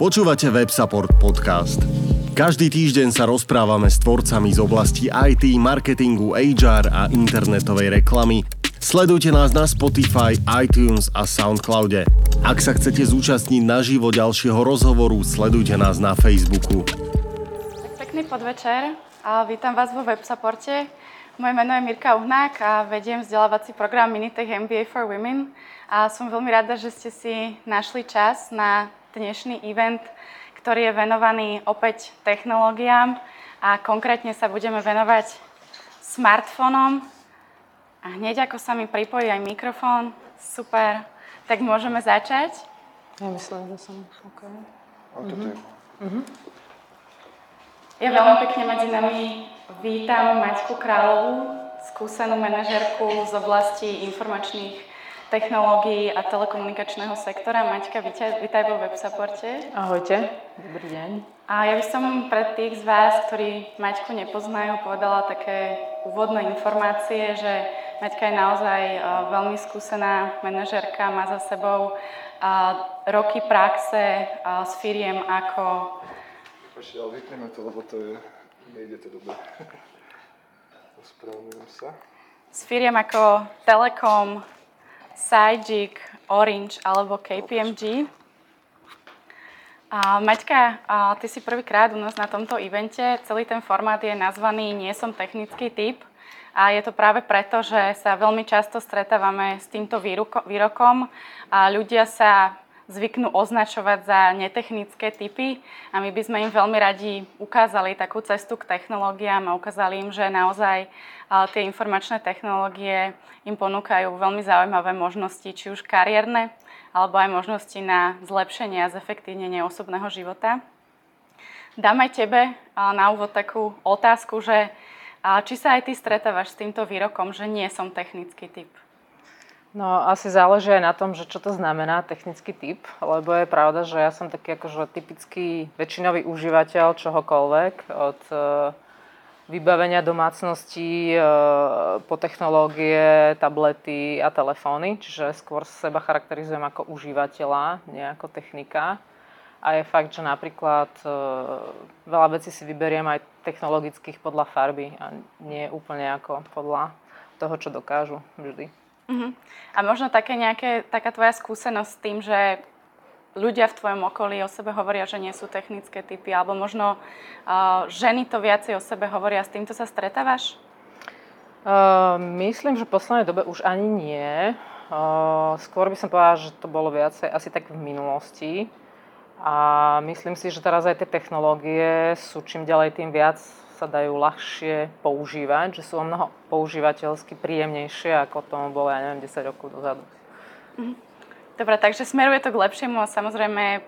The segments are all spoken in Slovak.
Počúvate WebSupport podcast. Každý týždeň sa rozprávame s tvorcami z oblasti IT, marketingu, HR a internetovej reklamy. Sledujte nás na Spotify, iTunes a Soundcloude. Ak sa chcete zúčastniť naživo ďalšieho rozhovoru, sledujte nás na Facebooku. Pekný podvečer a vítam vás vo WebSupporte. Moje meno je Mirka Uhnák a vediem vzdelávací program Minitech MBA for Women a som veľmi rada, že ste si našli čas na dnešný event, ktorý je venovaný opäť technológiám a konkrétne sa budeme venovať smartfónom. A hneď ako sa mi pripojí aj mikrofón, super, tak môžeme začať. Ja že som OK. Mm-hmm. Mm-hmm. Ja veľmi pekne medzi nami vítam Maťku Královú, skúsenú manažerku z oblasti informačných technológií a telekomunikačného sektora. Maťka, vítaj, vítaj vo WebSupporte. Ahojte, dobrý deň. A ja by som pre tých z vás, ktorí Maťku nepoznajú, povedala také úvodné informácie, že Maťka je naozaj e, veľmi skúsená manažerka, má za sebou e, roky praxe e, s firiem ako... Počkej, ale vypneme to, lebo to je... Nejde to dobre. Ospravedlňujem sa. S firiem ako Telekom, Sajik, Orange alebo KPMG. A Maťka, a ty si prvýkrát u nás na tomto evente. Celý ten formát je nazvaný Nie som technický typ. A je to práve preto, že sa veľmi často stretávame s týmto výrokom a ľudia sa zvyknú označovať za netechnické typy a my by sme im veľmi radi ukázali takú cestu k technológiám a ukázali im, že naozaj tie informačné technológie im ponúkajú veľmi zaujímavé možnosti, či už kariérne, alebo aj možnosti na zlepšenie a zefektívnenie osobného života. Dám aj tebe na úvod takú otázku, že či sa aj ty stretávaš s týmto výrokom, že nie som technický typ? No asi záleží aj na tom, že čo to znamená technický typ, lebo je pravda, že ja som taký akože typický väčšinový užívateľ čohokoľvek, od e, vybavenia domácností e, po technológie, tablety a telefóny, čiže skôr seba charakterizujem ako užívateľa, nie ako technika. A je fakt, že napríklad e, veľa vecí si vyberiem aj technologických podľa farby a nie úplne ako podľa toho, čo dokážu vždy. Uh-huh. A možno také nejaké, taká tvoja skúsenosť s tým, že ľudia v tvojom okolí o sebe hovoria, že nie sú technické typy, alebo možno uh, ženy to viacej o sebe hovoria. S týmto sa stretávaš? Uh, myslím, že v poslednej dobe už ani nie. Uh, skôr by som povedala, že to bolo viacej asi tak v minulosti. A myslím si, že teraz aj tie technológie sú čím ďalej tým viac sa dajú ľahšie používať, že sú o mnoho používateľsky príjemnejšie, ako tomu bolo, ja neviem, 10 rokov dozadu. Mhm. Dobre, takže smeruje to k lepšiemu a samozrejme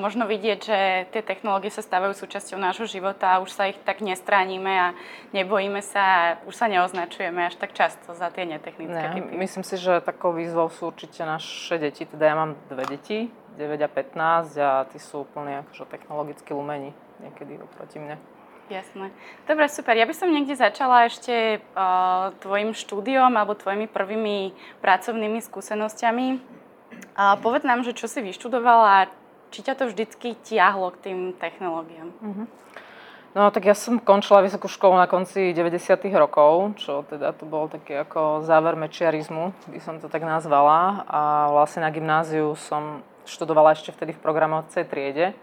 možno vidieť, že tie technológie sa stávajú súčasťou nášho života a už sa ich tak nestránime a nebojíme sa a už sa neoznačujeme až tak často za tie netechnické ne, typy. Myslím si, že takou výzvou sú určite naše deti, teda ja mám dve deti, 9 a 15 a tí sú úplne akože technologicky lumení niekedy oproti mne. Jasné. Dobre, super. Ja by som niekde začala ešte uh, tvojim štúdiom alebo tvojimi prvými pracovnými skúsenosťami. Uh, povedz nám, že čo si vyštudovala a či ťa to vždycky tiahlo k tým technológiám. Uh-huh. No tak ja som končila vysokú školu na konci 90. rokov, čo teda to bol taký ako záver mečiarizmu, by som to tak nazvala. A vlastne na gymnáziu som študovala ešte vtedy v programovacej triede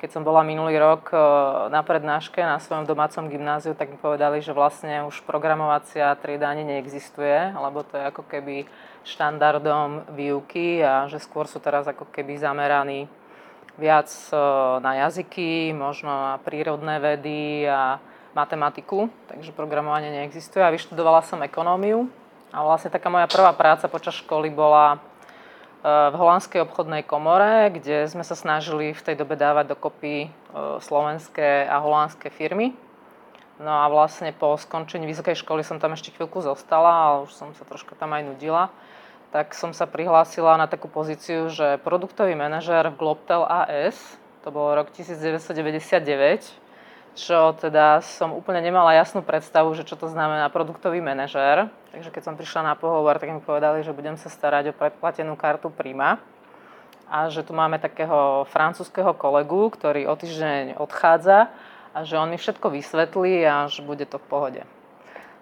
keď som bola minulý rok e, na prednáške na svojom domácom gymnáziu, tak mi povedali, že vlastne už programovacia trieda ani neexistuje, lebo to je ako keby štandardom výuky a že skôr sú teraz ako keby zameraní viac e, na jazyky, možno na prírodné vedy a matematiku, takže programovanie neexistuje. A vyštudovala som ekonómiu a vlastne taká moja prvá práca počas školy bola v holandskej obchodnej komore, kde sme sa snažili v tej dobe dávať dokopy e, slovenské a holandské firmy. No a vlastne po skončení vysokej školy som tam ešte chvíľku zostala, ale už som sa troška tam aj nudila. Tak som sa prihlásila na takú pozíciu, že produktový manažer v Globtel AS, to bol rok 1999, čo teda som úplne nemala jasnú predstavu, že čo to znamená produktový manažér. Takže keď som prišla na pohovor, tak mi povedali, že budem sa starať o predplatenú kartu Prima. a že tu máme takého francúzského kolegu, ktorý o týždeň odchádza a že on mi všetko vysvetlí a že bude to v pohode.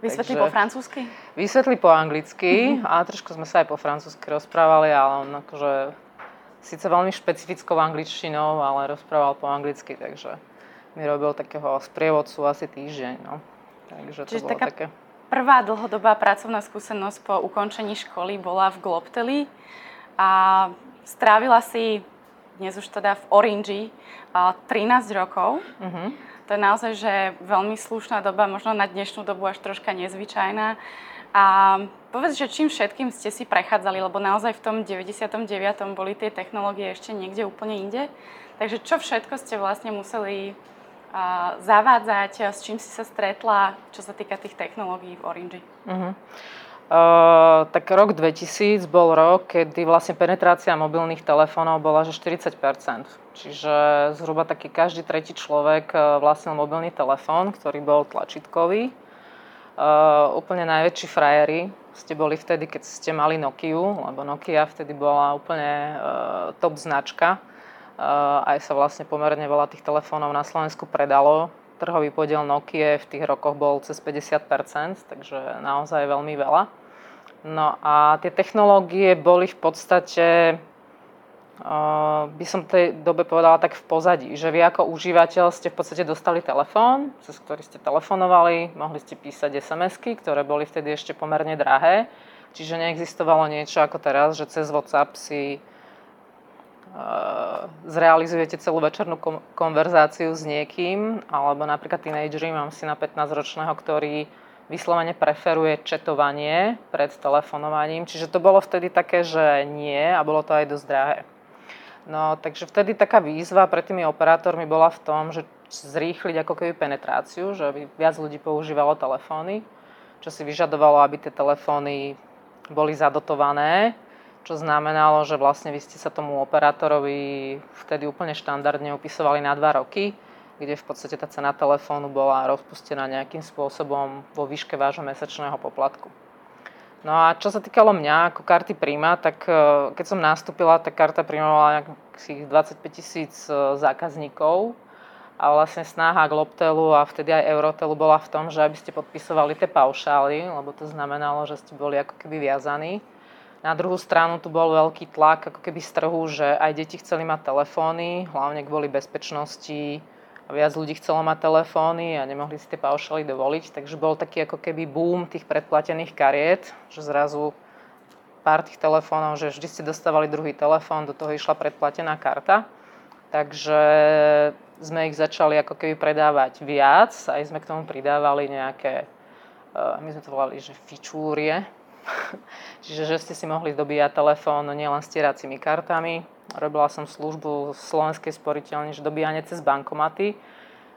Vysvetlí Takže, po francúzsky? Vysvetlí po anglicky mm-hmm. a trošku sme sa aj po francúzsky rozprávali, ale on akože síce veľmi špecifickou angličtinou, ale rozprával po anglicky, takže mi robil takého sprievodcu asi týždeň. No. Takže to Čiže bolo taká také... prvá dlhodobá pracovná skúsenosť po ukončení školy bola v Globteli a strávila si dnes už teda v Orange 13 rokov. Uh-huh. To je naozaj že veľmi slušná doba, možno na dnešnú dobu až troška nezvyčajná. A povedz, že čím všetkým ste si prechádzali, lebo naozaj v tom 99. boli tie technológie ešte niekde úplne inde. Takže čo všetko ste vlastne museli zavádzať, s čím si sa stretla, čo sa týka tých technológií v Orange? Uh-huh. Uh, tak rok 2000 bol rok, kedy vlastne penetrácia mobilných telefónov bola že 40% Čiže zhruba taký každý tretí človek vlastnil mobilný telefón, ktorý bol tlačítkový. Uh, úplne najväčší frajeri ste boli vtedy, keď ste mali Nokiu, lebo Nokia vtedy bola úplne uh, top značka. Aj sa vlastne pomerne veľa tých telefónov na Slovensku predalo trhový podiel Nokia v tých rokoch bol cez 50%, takže naozaj veľmi veľa. No a tie technológie boli v podstate, uh, by som tej dobe povedala tak v pozadí, že vy ako užívateľ ste v podstate dostali telefón, cez ktorý ste telefonovali, mohli ste písať SMS-ky, ktoré boli vtedy ešte pomerne drahé, čiže neexistovalo niečo ako teraz, že cez WhatsApp si zrealizujete celú večernú konverzáciu s niekým, alebo napríklad teenagery, mám si na 15-ročného, ktorý vyslovene preferuje četovanie pred telefonovaním, čiže to bolo vtedy také, že nie a bolo to aj dosť drahé. No, takže vtedy taká výzva pre tými operátormi bola v tom, že zrýchliť ako keby penetráciu, že by viac ľudí používalo telefóny, čo si vyžadovalo, aby tie telefóny boli zadotované, čo znamenalo, že vlastne vy ste sa tomu operátorovi vtedy úplne štandardne upisovali na dva roky, kde v podstate tá cena telefónu bola rozpustená nejakým spôsobom vo výške vášho mesačného poplatku. No a čo sa týkalo mňa ako karty Prima, tak e, keď som nastúpila, tak karta Prima mala nejakých 25 tisíc e, zákazníkov a vlastne snaha Globtelu a vtedy aj Eurotelu bola v tom, že aby ste podpisovali tie paušály, lebo to znamenalo, že ste boli ako keby viazaní na druhú stranu tu bol veľký tlak ako keby z trhu, že aj deti chceli mať telefóny, hlavne kvôli bezpečnosti. A viac ľudí chcelo mať telefóny a nemohli si tie paušaly dovoliť, takže bol taký ako keby boom tých predplatených kariet, že zrazu pár tých telefónov, že vždy ste dostávali druhý telefón, do toho išla predplatená karta. Takže sme ich začali ako keby predávať viac, aj sme k tomu pridávali nejaké, eh, my sme to volali, že fičúrie, Čiže že ste si mohli dobíjať telefón nielen stieracími kartami. Robila som službu v Slovenskej sporiteľni, že dobíjanie cez bankomaty,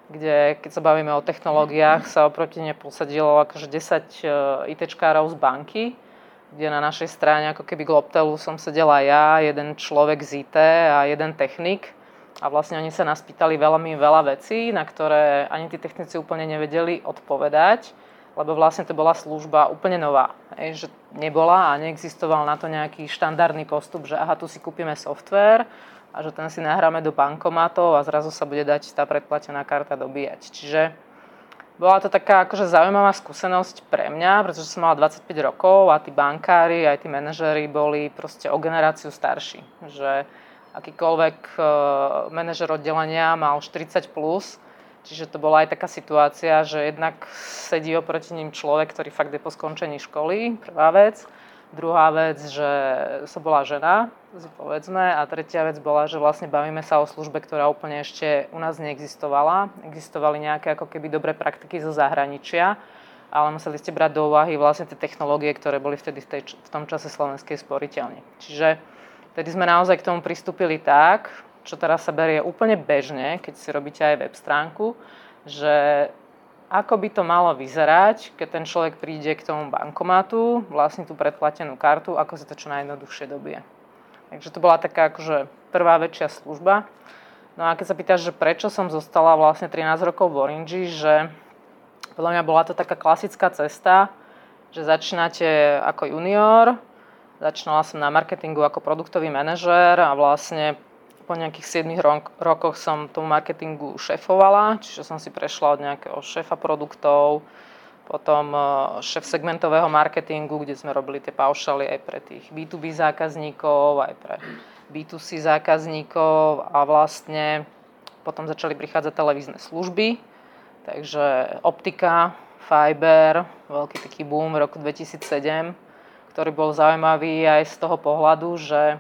kde keď sa bavíme o technológiách, sa oproti ne posadilo akože 10 ITčkárov z banky, kde na našej strane ako keby Globtelu som sedela ja, jeden človek z IT a jeden technik. A vlastne oni sa nás pýtali veľmi veľa vecí, na ktoré ani tí technici úplne nevedeli odpovedať lebo vlastne to bola služba úplne nová. Hej, že nebola a neexistoval na to nejaký štandardný postup, že aha, tu si kúpime software a že ten si nahráme do bankomatov a zrazu sa bude dať tá predplatená karta dobíjať. Čiže bola to taká akože zaujímavá skúsenosť pre mňa, pretože som mala 25 rokov a tí bankári, aj tí manažery boli proste o generáciu starší. Že akýkoľvek uh, manažer oddelenia mal 40 plus, Čiže to bola aj taká situácia, že jednak sedí oproti ním človek, ktorý fakt je po skončení školy, prvá vec. Druhá vec, že som bola žena, povedzme. A tretia vec bola, že vlastne bavíme sa o službe, ktorá úplne ešte u nás neexistovala. Existovali nejaké ako keby dobré praktiky zo zahraničia, ale museli ste brať do úvahy vlastne tie technológie, ktoré boli vtedy v, tej, v tom čase slovenskej sporiteľni. Čiže vtedy sme naozaj k tomu pristúpili tak, čo teraz sa berie úplne bežne, keď si robíte aj web stránku, že ako by to malo vyzerať, keď ten človek príde k tomu bankomatu, vlastne tú predplatenú kartu, ako sa to čo najjednoduchšie dobie. Takže to bola taká akože prvá väčšia služba. No a keď sa pýtaš, že prečo som zostala vlastne 13 rokov v Orange, že podľa mňa bola to taká klasická cesta, že začínate ako junior, Začínala som na marketingu ako produktový manažér a vlastne po nejakých 7 rokoch som tomu marketingu šéfovala, čiže som si prešla od nejakého šéfa produktov, potom e, šéf segmentového marketingu, kde sme robili tie paušaly aj pre tých B2B zákazníkov, aj pre B2C zákazníkov a vlastne potom začali prichádzať televízne služby, takže optika, Fiber, veľký taký boom v roku 2007, ktorý bol zaujímavý aj z toho pohľadu, že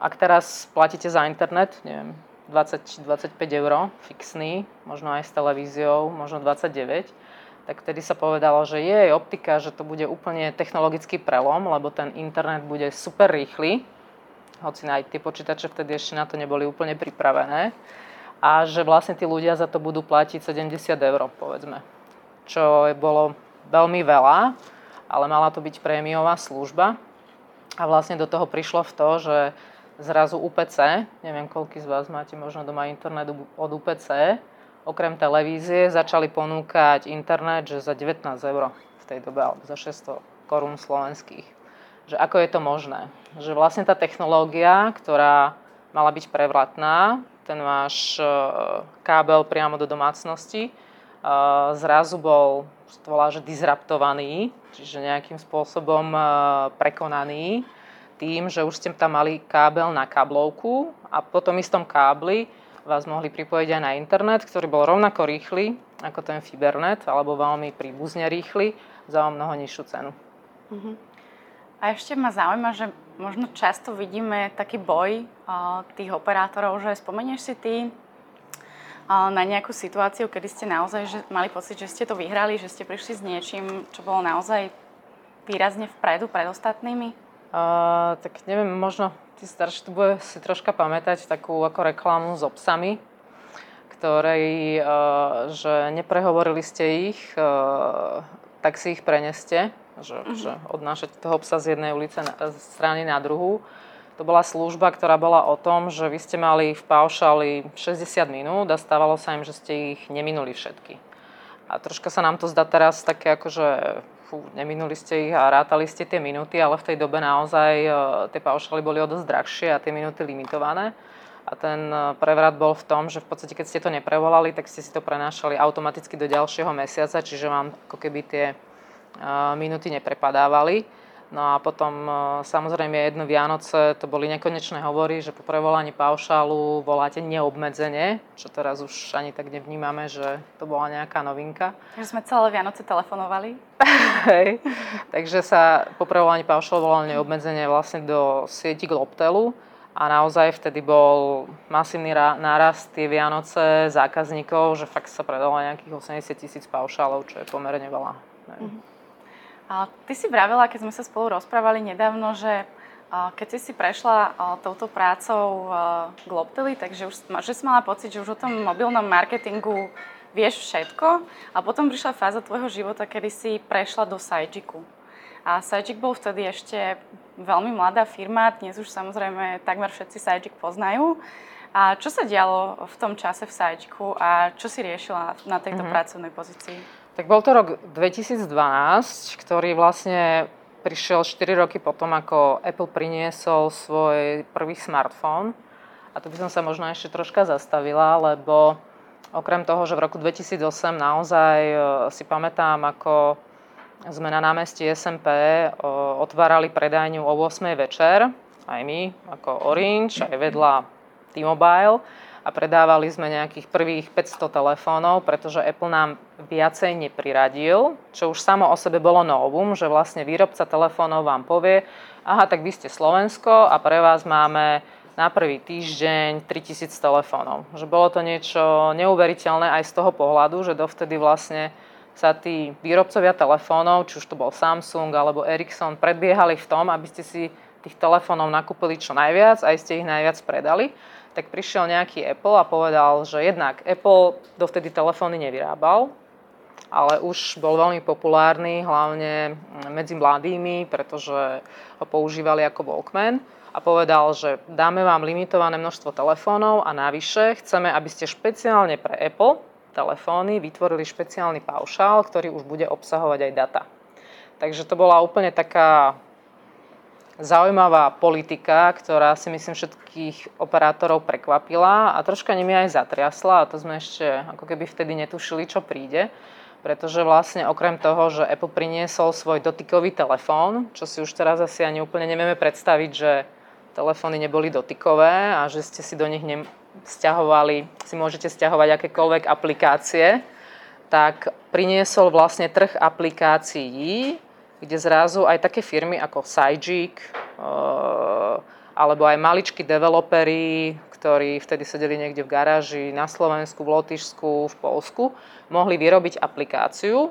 ak teraz platíte za internet, neviem, 20-25 eur fixný, možno aj s televíziou, možno 29, tak vtedy sa povedalo, že je optika, že to bude úplne technologický prelom, lebo ten internet bude super rýchly, hoci aj tie počítače vtedy ešte na to neboli úplne pripravené a že vlastne tí ľudia za to budú platiť 70 eur, povedzme. Čo bolo veľmi veľa, ale mala to byť prémiová služba. A vlastne do toho prišlo v to, že zrazu UPC, neviem, koľko z vás máte možno doma internet od UPC, okrem televízie začali ponúkať internet, že za 19 eur v tej dobe, alebo za 600 korún slovenských. Že ako je to možné? Že vlastne tá technológia, ktorá mala byť prevratná, ten váš e, kábel priamo do domácnosti, e, zrazu bol, to volá, že disruptovaný, čiže nejakým spôsobom e, prekonaný tým, že už ste tam mali kábel na káblovku a po tom istom kábli vás mohli pripojiť aj na internet, ktorý bol rovnako rýchly ako ten Fibernet, alebo veľmi príbuzne rýchly za o mnoho nižšiu cenu. Uh-huh. A ešte ma zaujíma, že možno často vidíme taký boj uh, tých operátorov, že spomenieš si ty na nejakú situáciu, kedy ste naozaj že mali pocit, že ste to vyhrali, že ste prišli s niečím, čo bolo naozaj výrazne vpredu pred ostatnými? Uh, tak neviem, možno tí starší tu bude si troška pamätať takú ako reklamu s obsami, ktorej, uh, že neprehovorili ste ich, uh, tak si ich preneste že, uh-huh. že odnášať toho psa z jednej ulice na, z strany na druhú. To bola služba, ktorá bola o tom, že vy ste mali v paušali 60 minút a stávalo sa im, že ste ich neminuli všetky. A troška sa nám to zdá teraz také ako, že fú, neminuli ste ich a rátali ste tie minúty, ale v tej dobe naozaj uh, tie paušaly boli o dosť drahšie a tie minúty limitované. A ten uh, prevrat bol v tom, že v podstate keď ste to neprevolali, tak ste si to prenášali automaticky do ďalšieho mesiaca, čiže vám ako keby tie minúty neprepadávali. No a potom samozrejme jedno Vianoce, to boli nekonečné hovory, že po prevolaní paušálu voláte neobmedzenie, čo teraz už ani tak nevnímame, že to bola nejaká novinka. Takže sme celé Vianoce telefonovali. Hej. Takže sa po prevolaní paušálu volalo neobmedzenie vlastne do sieti Globtelu a naozaj vtedy bol masívny nárast tie Vianoce zákazníkov, že fakt sa predalo nejakých 80 tisíc paušálov, čo je pomerne veľa. Mm-hmm. A ty si vravela, keď sme sa spolu rozprávali nedávno, že keď si si prešla touto prácou Globtely, takže už, že si mala pocit, že už o tom mobilnom marketingu vieš všetko a potom prišla fáza tvojho života, kedy si prešla do Sajjiku. A Sajjik bol vtedy ešte veľmi mladá firma, dnes už samozrejme takmer všetci Sajjik poznajú. A čo sa dialo v tom čase v Sajjiku a čo si riešila na tejto mm-hmm. pracovnej pozícii? Tak bol to rok 2012, ktorý vlastne prišiel 4 roky potom, ako Apple priniesol svoj prvý smartfón. A tu by som sa možno ešte troška zastavila, lebo okrem toho, že v roku 2008 naozaj e, si pamätám, ako sme na námestí SMP otvárali predajňu o 8 večer, aj my, ako Orange, aj vedľa T-Mobile a predávali sme nejakých prvých 500 telefónov, pretože Apple nám viacej nepriradil, čo už samo o sebe bolo novum, že vlastne výrobca telefónov vám povie, aha, tak vy ste Slovensko a pre vás máme na prvý týždeň 3000 telefónov. Že bolo to niečo neuveriteľné aj z toho pohľadu, že dovtedy vlastne sa tí výrobcovia telefónov, či už to bol Samsung alebo Ericsson, predbiehali v tom, aby ste si tých telefónov nakúpili čo najviac, aj ste ich najviac predali tak prišiel nejaký Apple a povedal, že jednak Apple dovtedy telefóny nevyrábal, ale už bol veľmi populárny, hlavne medzi mladými, pretože ho používali ako Walkman a povedal, že dáme vám limitované množstvo telefónov a navyše chceme, aby ste špeciálne pre Apple telefóny vytvorili špeciálny paušál, ktorý už bude obsahovať aj data. Takže to bola úplne taká zaujímavá politika, ktorá si myslím všetkých operátorov prekvapila a troška nimi aj zatriasla a to sme ešte ako keby vtedy netušili, čo príde. Pretože vlastne okrem toho, že Apple priniesol svoj dotykový telefón, čo si už teraz asi ani úplne nevieme predstaviť, že telefóny neboli dotykové a že ste si do nich ne- stiahovali, si môžete stiahovať akékoľvek aplikácie, tak priniesol vlastne trh aplikácií, kde zrazu aj také firmy ako Sajik, eh, alebo aj maličkí developeri, ktorí vtedy sedeli niekde v garáži na Slovensku, v Lotyšsku, v Polsku, mohli vyrobiť aplikáciu,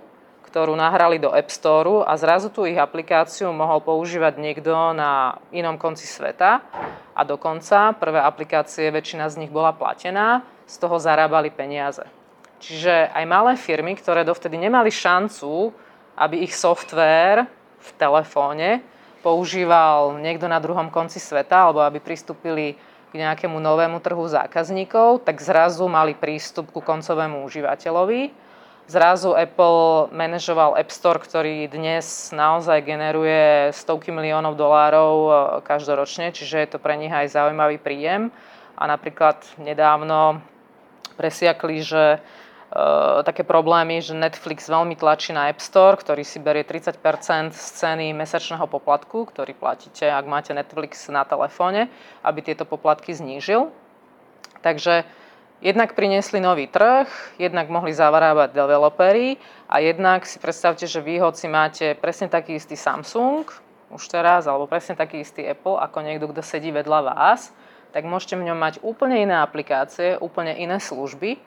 ktorú nahrali do App Store a zrazu tú ich aplikáciu mohol používať niekto na inom konci sveta a dokonca prvé aplikácie, väčšina z nich bola platená, z toho zarábali peniaze. Čiže aj malé firmy, ktoré dovtedy nemali šancu aby ich software v telefóne používal niekto na druhom konci sveta, alebo aby pristúpili k nejakému novému trhu zákazníkov, tak zrazu mali prístup ku koncovému užívateľovi. Zrazu Apple manažoval App Store, ktorý dnes naozaj generuje stovky miliónov dolárov e, každoročne, čiže je to pre nich aj zaujímavý príjem. A napríklad nedávno presiakli, že také problémy, že Netflix veľmi tlačí na App Store, ktorý si berie 30 z ceny mesačného poplatku, ktorý platíte, ak máte Netflix na telefóne, aby tieto poplatky znížil. Takže jednak priniesli nový trh, jednak mohli zavarábať developeri a jednak si predstavte, že vy hoci máte presne taký istý Samsung, už teraz, alebo presne taký istý Apple, ako niekto, kto sedí vedľa vás, tak môžete v ňom mať úplne iné aplikácie, úplne iné služby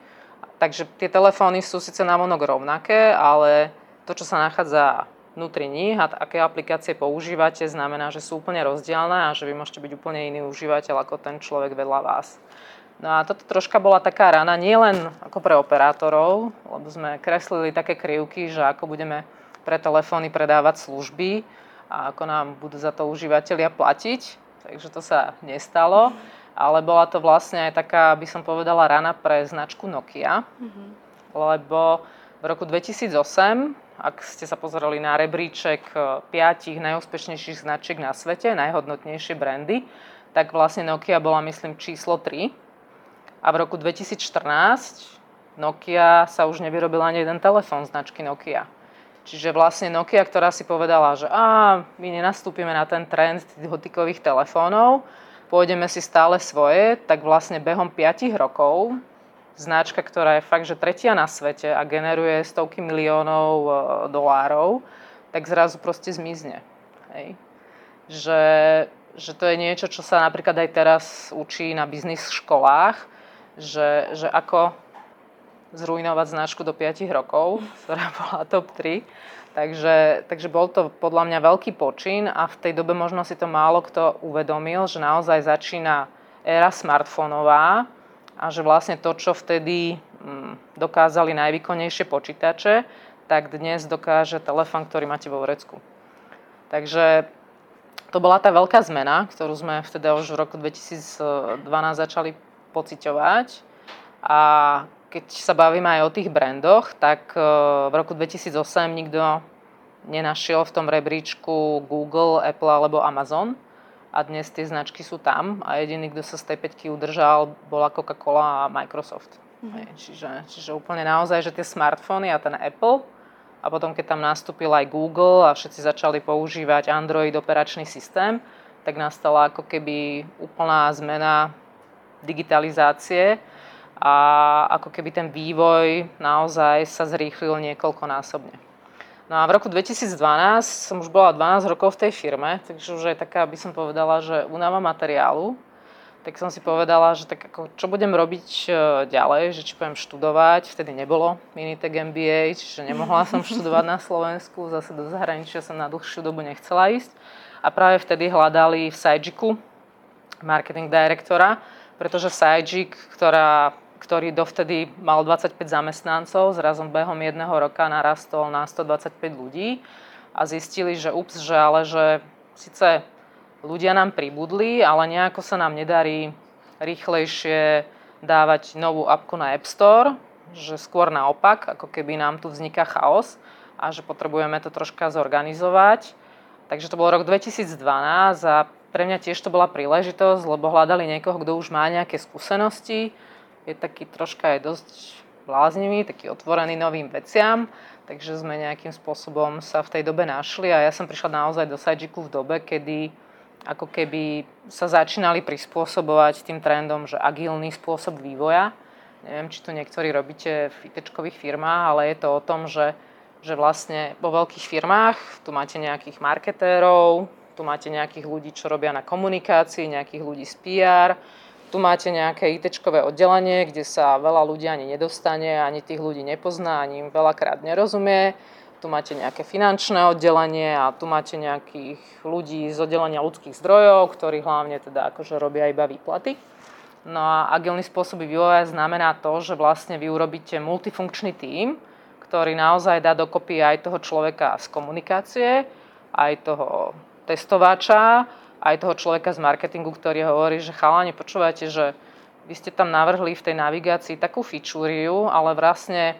Takže tie telefóny sú síce vonok rovnaké, ale to, čo sa nachádza vnútri nich a aké aplikácie používate, znamená, že sú úplne rozdielne a že vy môžete byť úplne iný užívateľ ako ten človek vedľa vás. No a toto troška bola taká rana, nielen ako pre operátorov, lebo sme kreslili také krivky, že ako budeme pre telefóny predávať služby a ako nám budú za to užívateľia platiť. Takže to sa nestalo ale bola to vlastne aj taká, by som povedala, rana pre značku Nokia, mm-hmm. lebo v roku 2008, ak ste sa pozerali na rebríček e, piatich najúspešnejších značiek na svete, najhodnotnejšie brandy, tak vlastne Nokia bola, myslím, číslo 3. A v roku 2014 Nokia sa už nevyrobil ani jeden telefón značky Nokia. Čiže vlastne Nokia, ktorá si povedala, že á, my nenastúpime na ten trend dotykových telefónov, pôjdeme si stále svoje, tak vlastne behom 5 rokov značka, ktorá je fakt, že tretia na svete a generuje stovky miliónov e, dolárov, tak zrazu proste zmizne. Hej. Že, že to je niečo, čo sa napríklad aj teraz učí na biznis školách, že, že ako zrujnovať značku do 5 rokov, ktorá bola top 3 Takže, takže bol to podľa mňa veľký počin a v tej dobe možno si to málo kto uvedomil, že naozaj začína éra smartfónová a že vlastne to, čo vtedy mm, dokázali najvýkonnejšie počítače, tak dnes dokáže telefón, ktorý máte vo vrecku. Takže to bola tá veľká zmena, ktorú sme vtedy už v roku 2012 začali pociťovať. A keď sa bavíme aj o tých brandoch, tak e, v roku 2008 nikto nenašiel v tom rebríčku Google, Apple alebo Amazon a dnes tie značky sú tam a jediný, kto sa z tej peťky udržal, bola Coca-Cola a Microsoft. Mm-hmm. Čiže, čiže úplne naozaj, že tie smartfóny a ten Apple a potom, keď tam nastúpil aj Google a všetci začali používať Android operačný systém, tak nastala ako keby úplná zmena digitalizácie a ako keby ten vývoj naozaj sa zrýchlil niekoľkonásobne. No a v roku 2012 som už bola 12 rokov v tej firme, takže už je taká, by som povedala, že únava materiálu. Tak som si povedala, že tak ako, čo budem robiť e, ďalej, že či budem študovať. Vtedy nebolo Minitech MBA, čiže nemohla som študovať na Slovensku, zase do zahraničia som na dlhšiu dobu nechcela ísť. A práve vtedy hľadali v Sajjiku marketing direktora, pretože Sajik, ktorá ktorý dovtedy mal 25 zamestnancov, zrazom behom jedného roka narastol na 125 ľudí a zistili, že ups, že ale že síce ľudia nám pribudli, ale nejako sa nám nedarí rýchlejšie dávať novú apku na App Store, že skôr naopak, ako keby nám tu vzniká chaos a že potrebujeme to troška zorganizovať. Takže to bol rok 2012 a pre mňa tiež to bola príležitosť, lebo hľadali niekoho, kto už má nejaké skúsenosti. Je taký troška aj dosť bláznivý, taký otvorený novým veciam, takže sme nejakým spôsobom sa v tej dobe našli a ja som prišla naozaj do Sajjiku v dobe, kedy ako keby sa začínali prispôsobovať tým trendom, že agilný spôsob vývoja. Neviem, či to niektorí robíte v it firmách, ale je to o tom, že, že vlastne vo veľkých firmách tu máte nejakých marketérov, tu máte nejakých ľudí, čo robia na komunikácii, nejakých ľudí z PR, tu máte nejaké it oddelenie, kde sa veľa ľudí ani nedostane, ani tých ľudí nepozná, ani im veľakrát nerozumie tu máte nejaké finančné oddelenie a tu máte nejakých ľudí z oddelenia ľudských zdrojov, ktorí hlavne teda akože robia iba výplaty. No a agilný spôsob vývoja znamená to, že vlastne vy urobíte multifunkčný tím, ktorý naozaj dá dokopy aj toho človeka z komunikácie, aj toho testovača, aj toho človeka z marketingu, ktorý hovorí, že chalani, počúvajte, že vy ste tam navrhli v tej navigácii takú fičúriu, ale vlastne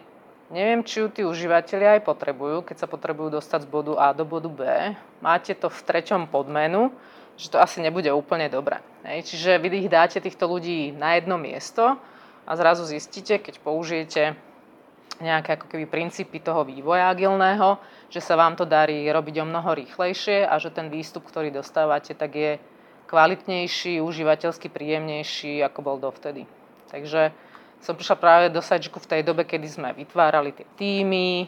Neviem, či ju tí užívateľia aj potrebujú, keď sa potrebujú dostať z bodu A do bodu B. Máte to v treťom podmenu, že to asi nebude úplne dobré. Hej. Čiže vy ich dáte týchto ľudí na jedno miesto a zrazu zistíte, keď použijete nejaké ako keby princípy toho vývoja agilného, že sa vám to darí robiť o mnoho rýchlejšie a že ten výstup, ktorý dostávate, tak je kvalitnejší, užívateľsky príjemnejší, ako bol dovtedy. Takže som prišla práve do Sajčiku v tej dobe, kedy sme vytvárali tie týmy,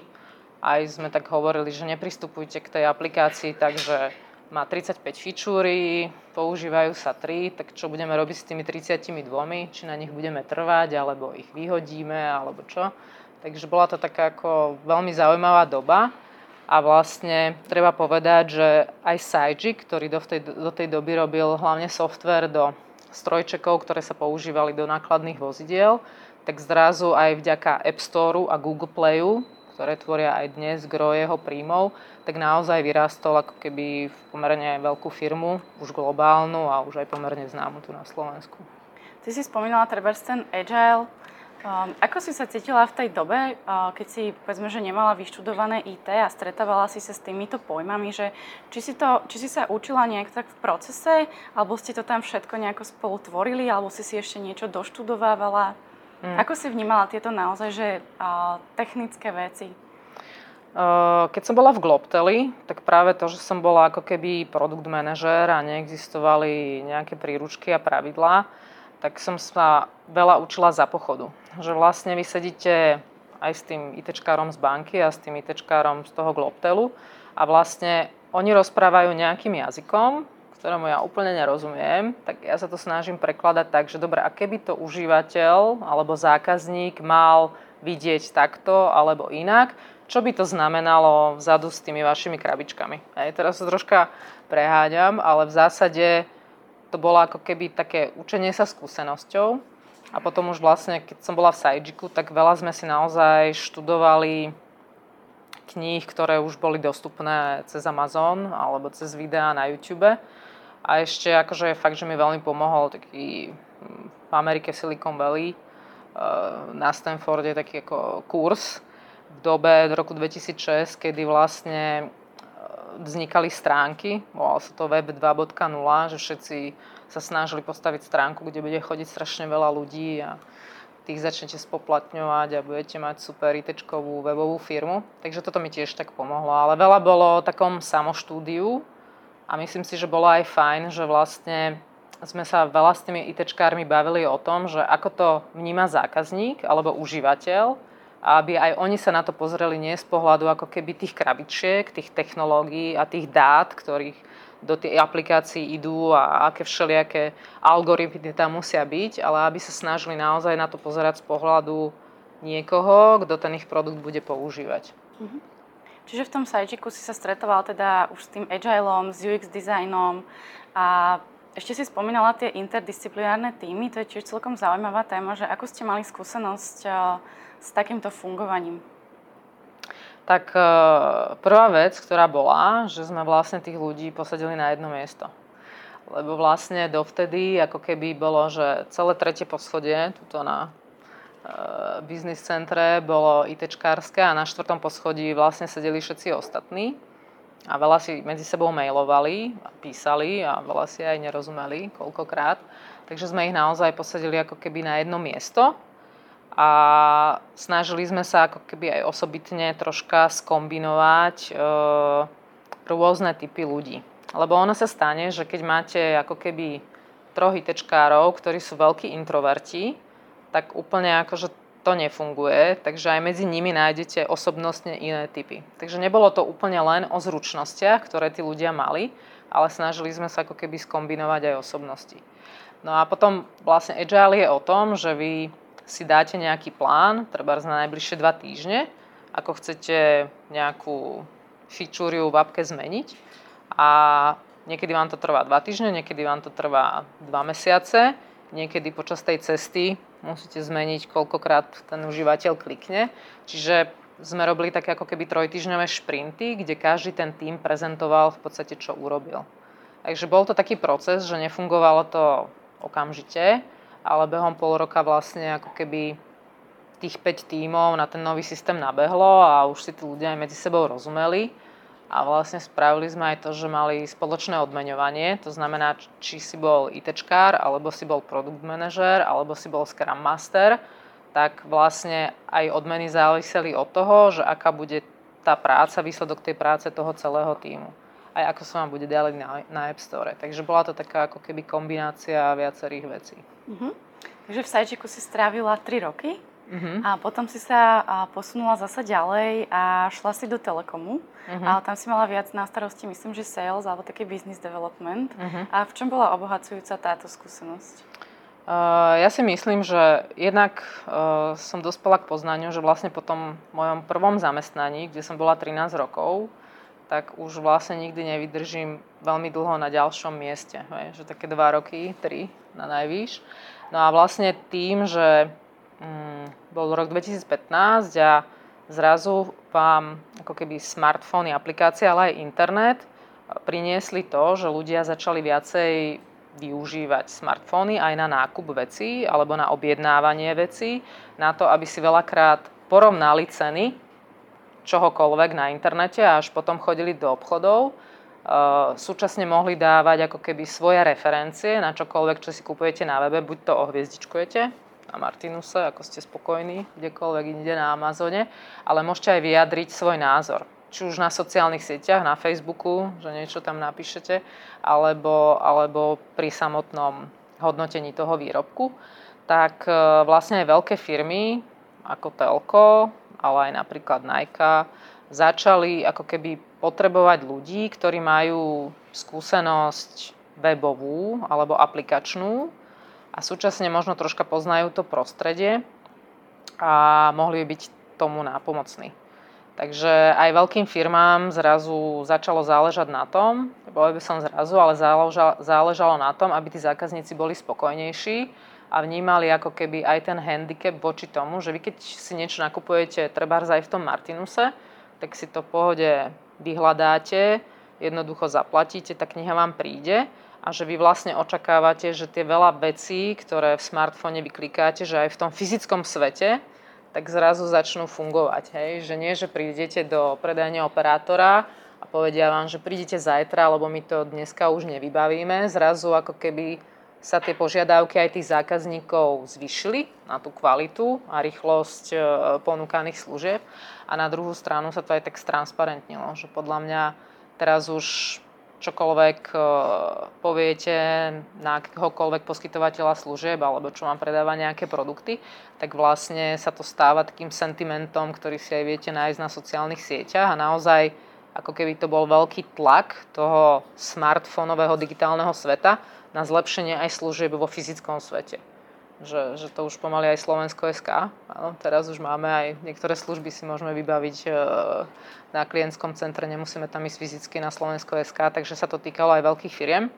aj sme tak hovorili, že nepristupujte k tej aplikácii, takže má 35 fičúry, používajú sa 3, tak čo budeme robiť s tými 32, či na nich budeme trvať, alebo ich vyhodíme, alebo čo. Takže bola to taká ako veľmi zaujímavá doba. A vlastne treba povedať, že aj Sajik, ktorý do tej, do tej doby robil hlavne software do strojčekov, ktoré sa používali do nákladných vozidiel, tak zrazu aj vďaka App Storeu a Google Playu, ktoré tvoria aj dnes gro jeho príjmov, tak naozaj vyrástol ako keby v pomerne veľkú firmu, už globálnu a už aj pomerne známu tu na Slovensku. Ty si spomínala treba ten Agile. Um, ako si sa cítila v tej dobe, uh, keď si povedzme, že nemala vyštudované IT a stretávala si sa s týmito pojmami, že či si, to, či si sa učila nejak tak v procese, alebo ste to tam všetko nejako spolu tvorili, alebo si si ešte niečo doštudovávala? Mm. Ako si vnímala tieto naozaj že, uh, technické veci? Uh, keď som bola v Globteli, tak práve to, že som bola ako keby produkt manažer a neexistovali nejaké príručky a pravidlá, tak som sa veľa učila za pochodu. Že vlastne vy sedíte aj s tým ITčkárom z banky a s tým ITčkárom z toho Globtelu a vlastne oni rozprávajú nejakým jazykom, ktorému ja úplne nerozumiem, tak ja sa to snažím prekladať tak, že dobre, a keby to užívateľ alebo zákazník mal vidieť takto alebo inak, čo by to znamenalo vzadu s tými vašimi krabičkami. Hej, teraz sa troška preháďam, ale v zásade to bolo ako keby také učenie sa skúsenosťou. A potom už vlastne, keď som bola v Sajjiku, tak veľa sme si naozaj študovali kníh, ktoré už boli dostupné cez Amazon alebo cez videá na YouTube. A ešte akože fakt, že mi veľmi pomohol taký v Amerike Silicon Valley eh, na Stanforde taký ako kurz v dobe do roku 2006, kedy vlastne eh, vznikali stránky, volalo sa to Web 2.0, že všetci sa snažili postaviť stránku, kde bude chodiť strašne veľa ľudí a tých začnete spoplatňovať a budete mať super it webovú firmu. Takže toto mi tiež tak pomohlo. Ale veľa bolo o takom samoštúdiu, a myslím si, že bolo aj fajn, že vlastne sme sa veľa s tými ITčkármi bavili o tom, že ako to vníma zákazník alebo užívateľ, aby aj oni sa na to pozreli nie z pohľadu ako keby tých krabičiek, tých technológií a tých dát, ktorých do tej aplikácií idú a aké všelijaké algoritmy tam musia byť, ale aby sa snažili naozaj na to pozerať z pohľadu niekoho, kto ten ich produkt bude používať. Mm-hmm. Čiže v tom Sajčiku si sa stretoval teda už s tým agilom, s UX designom a ešte si spomínala tie interdisciplinárne týmy, to je tiež celkom zaujímavá téma, že ako ste mali skúsenosť eh, s takýmto fungovaním? Tak eh, prvá vec, ktorá bola, že sme vlastne tých ľudí posadili na jedno miesto. Lebo vlastne dovtedy ako keby bolo, že celé tretie poschodie, tuto na biznis centre bolo ITčkárske a na štvrtom poschodí vlastne sedeli všetci ostatní. a veľa si medzi sebou mailovali, písali a veľa si aj nerozumeli koľkokrát. Takže sme ich naozaj posadili ako keby na jedno miesto a snažili sme sa ako keby aj osobitne troška skombinovať e, rôzne typy ľudí. Lebo ono sa stane, že keď máte ako keby troch ITčkárov, ktorí sú veľkí introverti, tak úplne akože to nefunguje, takže aj medzi nimi nájdete osobnostne iné typy. Takže nebolo to úplne len o zručnostiach, ktoré tí ľudia mali, ale snažili sme sa ako keby skombinovať aj osobnosti. No a potom vlastne Agile je o tom, že vy si dáte nejaký plán, treba na najbližšie dva týždne, ako chcete nejakú fičúriu v apke zmeniť a niekedy vám to trvá dva týždne, niekedy vám to trvá dva mesiace, niekedy počas tej cesty musíte zmeniť, koľkokrát ten užívateľ klikne. Čiže sme robili také ako keby trojtyžňové šprinty, kde každý ten tým prezentoval v podstate, čo urobil. Takže bol to taký proces, že nefungovalo to okamžite, ale behom pol roka vlastne ako keby tých 5 tímov na ten nový systém nabehlo a už si tí ľudia aj medzi sebou rozumeli. A vlastne spravili sme aj to, že mali spoločné odmeňovanie, to znamená, či si bol ITčkár, alebo si bol produkt manažer, alebo si bol Scrum Master, tak vlastne aj odmeny záviseli od toho, že aká bude tá práca, výsledok tej práce toho celého týmu. Aj ako sa vám bude ďalej na, na App Store. Takže bola to taká ako keby kombinácia viacerých vecí. Uh-huh. Takže v Sajčiku si strávila 3 roky. Uh-huh. A potom si sa posunula zase ďalej a šla si do Telekomu. Uh-huh. A tam si mala viac na starosti, myslím, že sales alebo taký business development. Uh-huh. A v čom bola obohacujúca táto skúsenosť? Uh, ja si myslím, že jednak uh, som dospela k poznaniu, že vlastne po tom mojom prvom zamestnaní, kde som bola 13 rokov, tak už vlastne nikdy nevydržím veľmi dlho na ďalšom mieste. Hej? Že také dva roky, tri na najvýš. No a vlastne tým, že Mm, bol rok 2015 a zrazu vám ako keby smartfóny, aplikácie, ale aj internet priniesli to, že ľudia začali viacej využívať smartfóny aj na nákup vecí alebo na objednávanie vecí, na to, aby si veľakrát porovnali ceny čohokoľvek na internete a až potom chodili do obchodov. Súčasne mohli dávať ako keby svoje referencie na čokoľvek, čo si kupujete na webe, buď to ohviezdičkujete, na Martinuse, ako ste spokojní, kdekoľvek inde na Amazone, ale môžete aj vyjadriť svoj názor. Či už na sociálnych sieťach, na Facebooku, že niečo tam napíšete, alebo, alebo pri samotnom hodnotení toho výrobku, tak e, vlastne aj veľké firmy ako Telko, ale aj napríklad Nike, začali ako keby potrebovať ľudí, ktorí majú skúsenosť webovú alebo aplikačnú, a súčasne možno troška poznajú to prostredie a mohli by byť tomu nápomocní. Takže aj veľkým firmám zrazu začalo záležať na tom, povedal by som zrazu, ale záležalo na tom, aby tí zákazníci boli spokojnejší a vnímali ako keby aj ten handicap voči tomu, že vy keď si niečo nakupujete trebárs aj v tom Martinuse, tak si to v pohode vyhľadáte, jednoducho zaplatíte, tá kniha vám príde a že vy vlastne očakávate, že tie veľa vecí, ktoré v smartfóne vyklikáte, že aj v tom fyzickom svete, tak zrazu začnú fungovať. Hej? Že nie, že prídete do predajne operátora a povedia vám, že prídete zajtra, lebo my to dneska už nevybavíme. Zrazu ako keby sa tie požiadavky aj tých zákazníkov zvyšili na tú kvalitu a rýchlosť e, ponúkaných služieb. A na druhú stranu sa to aj tak stransparentnilo, že podľa mňa teraz už čokoľvek e, poviete na akéhokoľvek poskytovateľa služieb alebo čo vám predáva nejaké produkty, tak vlastne sa to stáva takým sentimentom, ktorý si aj viete nájsť na sociálnych sieťach a naozaj ako keby to bol veľký tlak toho smartfónového digitálneho sveta na zlepšenie aj služieb vo fyzickom svete že, že to už pomaly aj Slovensko SK. Áno, teraz už máme aj niektoré služby si môžeme vybaviť e, na klientskom centre, nemusíme tam ísť fyzicky na Slovensko SK, takže sa to týkalo aj veľkých firiem.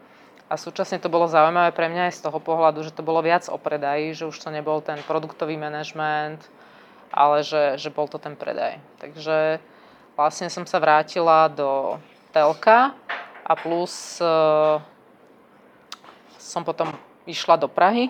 A súčasne to bolo zaujímavé pre mňa aj z toho pohľadu, že to bolo viac o predaji, že už to nebol ten produktový manažment, ale že, že bol to ten predaj. Takže vlastne som sa vrátila do telka a plus e, som potom išla do Prahy,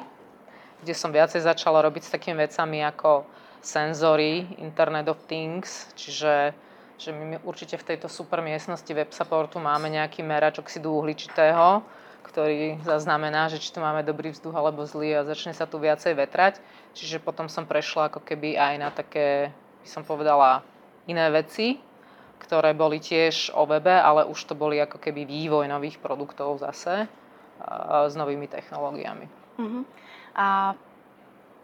kde som viacej začala robiť s takými vecami ako senzory, Internet of Things, čiže že my určite v tejto super miestnosti web supportu máme nejaký merač oxidu uhličitého, ktorý zaznamená, že či tu máme dobrý vzduch alebo zlý a začne sa tu viacej vetrať. Čiže potom som prešla ako keby aj na také, by som povedala, iné veci, ktoré boli tiež o webe, ale už to boli ako keby vývoj nových produktov zase s novými technológiami. Uh-huh. A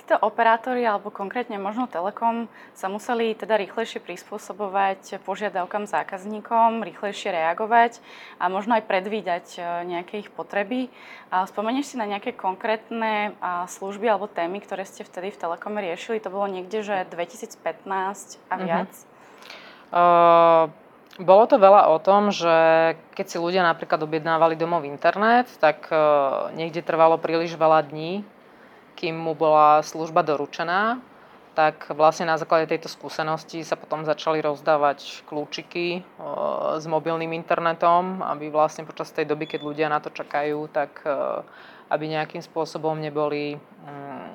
títo operátori, alebo konkrétne možno Telekom, sa museli teda rýchlejšie prispôsobovať požiadavkám zákazníkom, rýchlejšie reagovať a možno aj predvídať e, nejaké ich potreby. Spomenieš si na nejaké konkrétne služby alebo témy, ktoré ste vtedy v Telekome riešili? To bolo niekde, že 2015 a mhm. viac? Uh-huh. Uh... Bolo to veľa o tom, že keď si ľudia napríklad objednávali domov internet, tak e, niekde trvalo príliš veľa dní, kým mu bola služba doručená, tak vlastne na základe tejto skúsenosti sa potom začali rozdávať kľúčiky e, s mobilným internetom, aby vlastne počas tej doby, keď ľudia na to čakajú, tak e, aby nejakým spôsobom neboli, mm,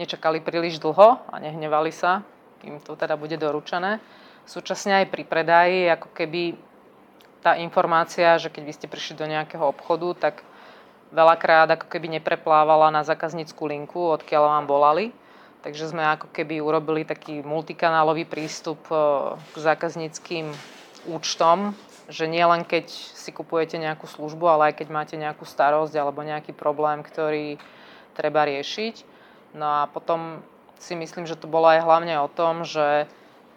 nečakali príliš dlho a nehnevali sa, kým to teda bude doručené. Súčasne aj pri predaji, ako keby tá informácia, že keď vy ste prišli do nejakého obchodu, tak veľakrát ako keby nepreplávala na zákazníckú linku, odkiaľ vám volali. Takže sme ako keby urobili taký multikanálový prístup e, k zákazníckým účtom, že nie len keď si kupujete nejakú službu, ale aj keď máte nejakú starosť alebo nejaký problém, ktorý treba riešiť. No a potom si myslím, že to bolo aj hlavne o tom, že,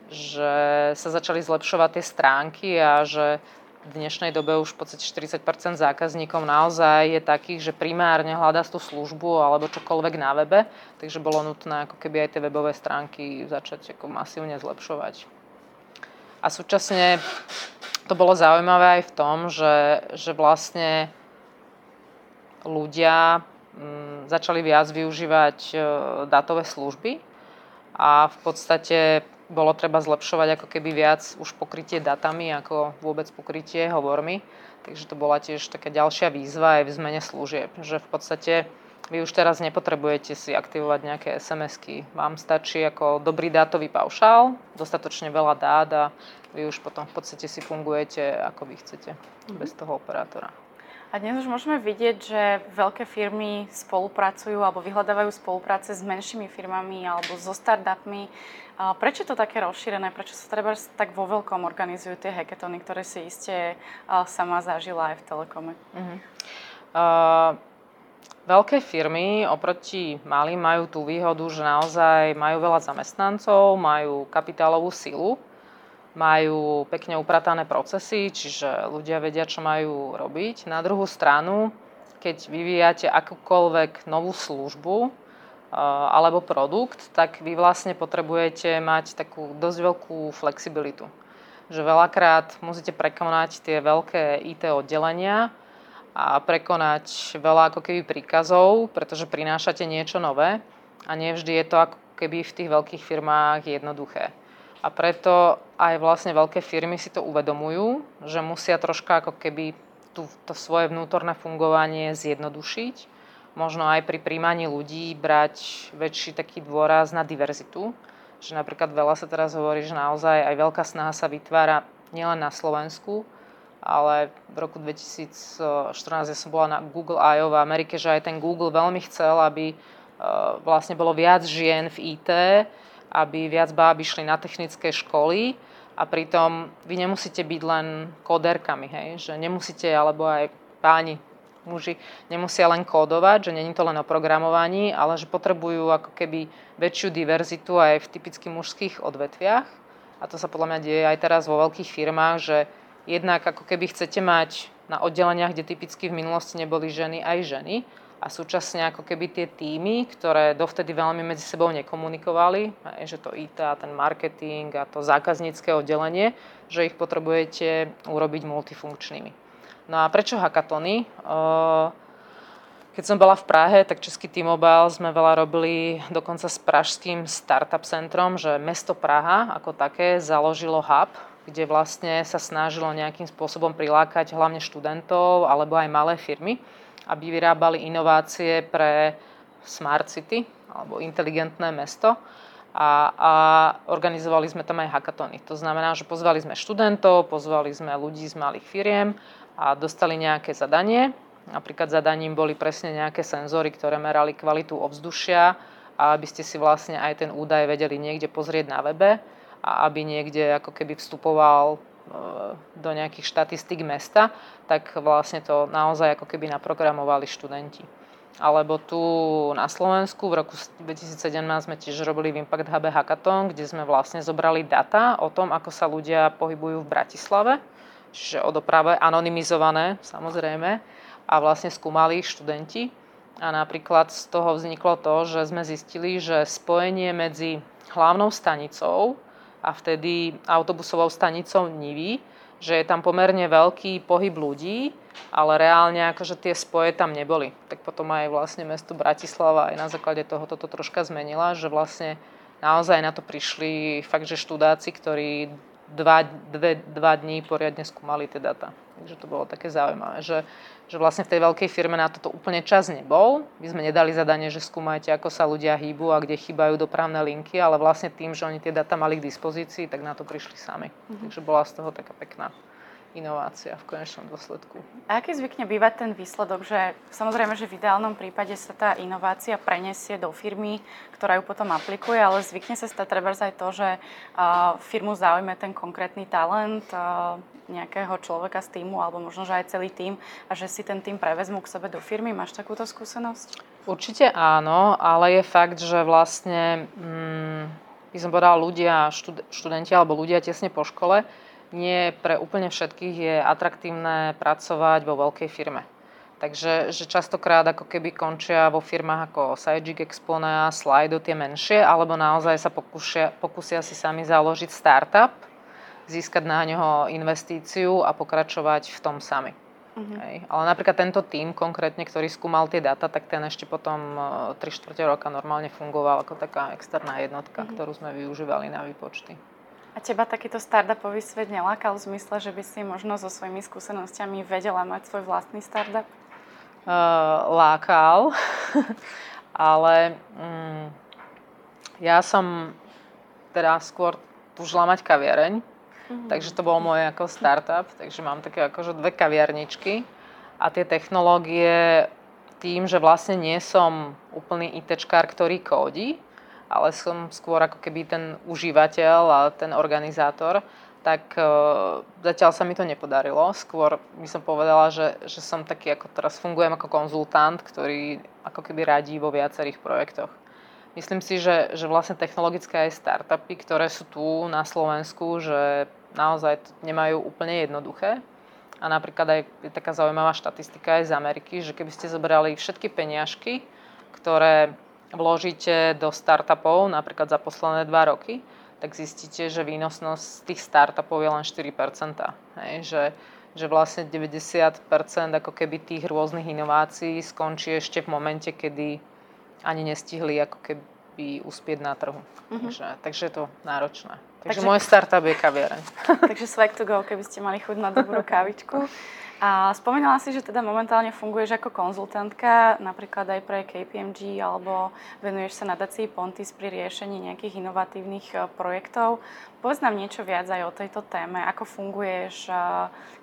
že sa začali zlepšovať tie stránky a že v dnešnej dobe už v podstate 40% zákazníkov naozaj je takých, že primárne hľadá tú službu alebo čokoľvek na webe, takže bolo nutné ako keby aj tie webové stránky začať ako masívne zlepšovať. A súčasne to bolo zaujímavé aj v tom, že, že vlastne ľudia mm, začali viac využívať e, dátové služby a v podstate bolo treba zlepšovať ako keby viac už pokrytie datami ako vôbec pokrytie hovormi. Takže to bola tiež taká ďalšia výzva aj v zmene služieb, že v podstate vy už teraz nepotrebujete si aktivovať nejaké SMS-ky. Vám stačí ako dobrý dátový paušál, dostatočne veľa dát a vy už potom v podstate si fungujete ako vy chcete, bez toho operátora. A dnes už môžeme vidieť, že veľké firmy spolupracujú alebo vyhľadávajú spolupráce s menšími firmami alebo so startupmi. Prečo je to také rozšírené? Prečo sa treba tak vo veľkom organizujú tie hackathony, ktoré si iste sama zažila aj v Telekome? Uh-huh. Uh, veľké firmy oproti malým majú tú výhodu, že naozaj majú veľa zamestnancov, majú kapitálovú silu majú pekne upratané procesy, čiže ľudia vedia, čo majú robiť. Na druhú stranu, keď vyvíjate akúkoľvek novú službu eh, alebo produkt, tak vy vlastne potrebujete mať takú dosť veľkú flexibilitu. Že veľakrát musíte prekonať tie veľké IT oddelenia a prekonať veľa ako keby príkazov, pretože prinášate niečo nové a nevždy je to ako keby v tých veľkých firmách jednoduché. A preto aj vlastne veľké firmy si to uvedomujú, že musia troška ako keby tú, to svoje vnútorné fungovanie zjednodušiť. Možno aj pri príjmaní ľudí brať väčší taký dôraz na diverzitu. Že napríklad veľa sa teraz hovorí, že naozaj aj veľká snaha sa vytvára nielen na Slovensku, ale v roku 2014 ja som bola na Google I.O. v Amerike, že aj ten Google veľmi chcel, aby e, vlastne bolo viac žien v IT, aby viac báb išli na technické školy a pritom vy nemusíte byť len koderkami, hej? že nemusíte, alebo aj páni, muži, nemusia len kódovať, že není to len o programovaní, ale že potrebujú ako keby väčšiu diverzitu aj v typicky mužských odvetviach. A to sa podľa mňa deje aj teraz vo veľkých firmách, že jednak ako keby chcete mať na oddeleniach, kde typicky v minulosti neboli ženy, aj ženy, a súčasne ako keby tie týmy, ktoré dovtedy veľmi medzi sebou nekomunikovali, že to IT ten marketing a to zákaznícke oddelenie, že ich potrebujete urobiť multifunkčnými. No a prečo hackatony? Keď som bola v Prahe, tak Český T-Mobile sme veľa robili dokonca s pražským startup centrom, že mesto Praha ako také založilo hub, kde vlastne sa snažilo nejakým spôsobom prilákať hlavne študentov alebo aj malé firmy aby vyrábali inovácie pre Smart City alebo inteligentné mesto. a, a organizovali sme tam aj hackatony. To znamená, že pozvali sme študentov, pozvali sme ľudí z malých firiem a dostali nejaké zadanie. Napríklad zadaním boli presne nejaké senzory, ktoré merali kvalitu ovzdušia aby ste si vlastne aj ten údaj vedeli niekde pozrieť na webe a aby niekde ako keby vstupoval do nejakých štatistík mesta, tak vlastne to naozaj ako keby naprogramovali študenti. Alebo tu na Slovensku v roku 2017 sme tiež robili v Impact Hub Hackathon, kde sme vlastne zobrali data o tom, ako sa ľudia pohybujú v Bratislave, čiže o doprave anonymizované samozrejme, a vlastne skúmali študenti. A napríklad z toho vzniklo to, že sme zistili, že spojenie medzi hlavnou stanicou a vtedy autobusovou stanicou Nivy, že je tam pomerne veľký pohyb ľudí, ale reálne akože tie spoje tam neboli. Tak potom aj vlastne mesto Bratislava aj na základe toho toto troška zmenila, že vlastne naozaj na to prišli fakt, že študáci, ktorí dva, dve, dva dní poriadne skúmali tie data. Takže to bolo také zaujímavé, že, že vlastne v tej veľkej firme na toto úplne čas nebol. My sme nedali zadanie, že skúmajte, ako sa ľudia hýbu a kde chýbajú dopravné linky, ale vlastne tým, že oni tie data mali k dispozícii, tak na to prišli sami. Mm-hmm. Takže bola z toho taká pekná inovácia v konečnom dôsledku. A aký zvykne bývať ten výsledok, že samozrejme, že v ideálnom prípade sa tá inovácia prenesie do firmy, ktorá ju potom aplikuje, ale zvykne sa stať treba aj to, že firmu zaujme ten konkrétny talent nejakého človeka z týmu, alebo možno, že aj celý tým a že si ten tým prevezmú k sebe do firmy. Máš takúto skúsenosť? Určite áno, ale je fakt, že vlastne, mm, by som povedala, ľudia, študenti alebo ľudia tesne po škole, nie pre úplne všetkých je atraktívne pracovať vo veľkej firme. Takže že častokrát ako keby končia vo firmách ako Sajik, Exponea, Slido, tie menšie, alebo naozaj sa pokúšia, pokúsia si sami založiť startup, získať na neho investíciu a pokračovať v tom sami. Uh-huh. Hej. Ale napríklad tento tým konkrétne, ktorý skúmal tie dáta, tak ten ešte potom 3 e, čtvrte roka normálne fungoval ako taká externá jednotka, uh-huh. ktorú sme využívali na výpočty. A teba takýto startupový svet nelákal v zmysle, že by si možno so svojimi skúsenostiami vedela mať svoj vlastný startup? Uh, lákal, ale um, ja som teda skôr túžila mať kaviareň, mm-hmm. takže to bol môj ako startup, takže mám také akože dve kaviarničky a tie technológie tým, že vlastne nie som úplný ITčkár, ktorý kódi, ale som skôr ako keby ten užívateľ a ten organizátor, tak uh, zatiaľ sa mi to nepodarilo. Skôr by som povedala, že, že som taký, ako teraz fungujem ako konzultant, ktorý ako keby radí vo viacerých projektoch. Myslím si, že, že vlastne technologické aj startupy, ktoré sú tu na Slovensku, že naozaj to nemajú úplne jednoduché. A napríklad aj je taká zaujímavá štatistika aj z Ameriky, že keby ste zobrali všetky peniažky, ktoré vložíte do startupov napríklad za posledné dva roky, tak zistíte, že výnosnosť tých startupov je len 4%. Hej, že, že vlastne 90% ako keby tých rôznych inovácií skončí ešte v momente, kedy ani nestihli ako keby uspieť na trhu. Mm-hmm. Takže, takže je to náročné. Takže, takže môj startup je kaviareň. Takže swag to go, keby ste mali chuť na dobrú kávičku. A spomínala si, že teda momentálne funguješ ako konzultantka, napríklad aj pre KPMG, alebo venuješ sa nadácii Pontis pri riešení nejakých inovatívnych e, projektov. Povedz nám niečo viac aj o tejto téme, ako funguješ,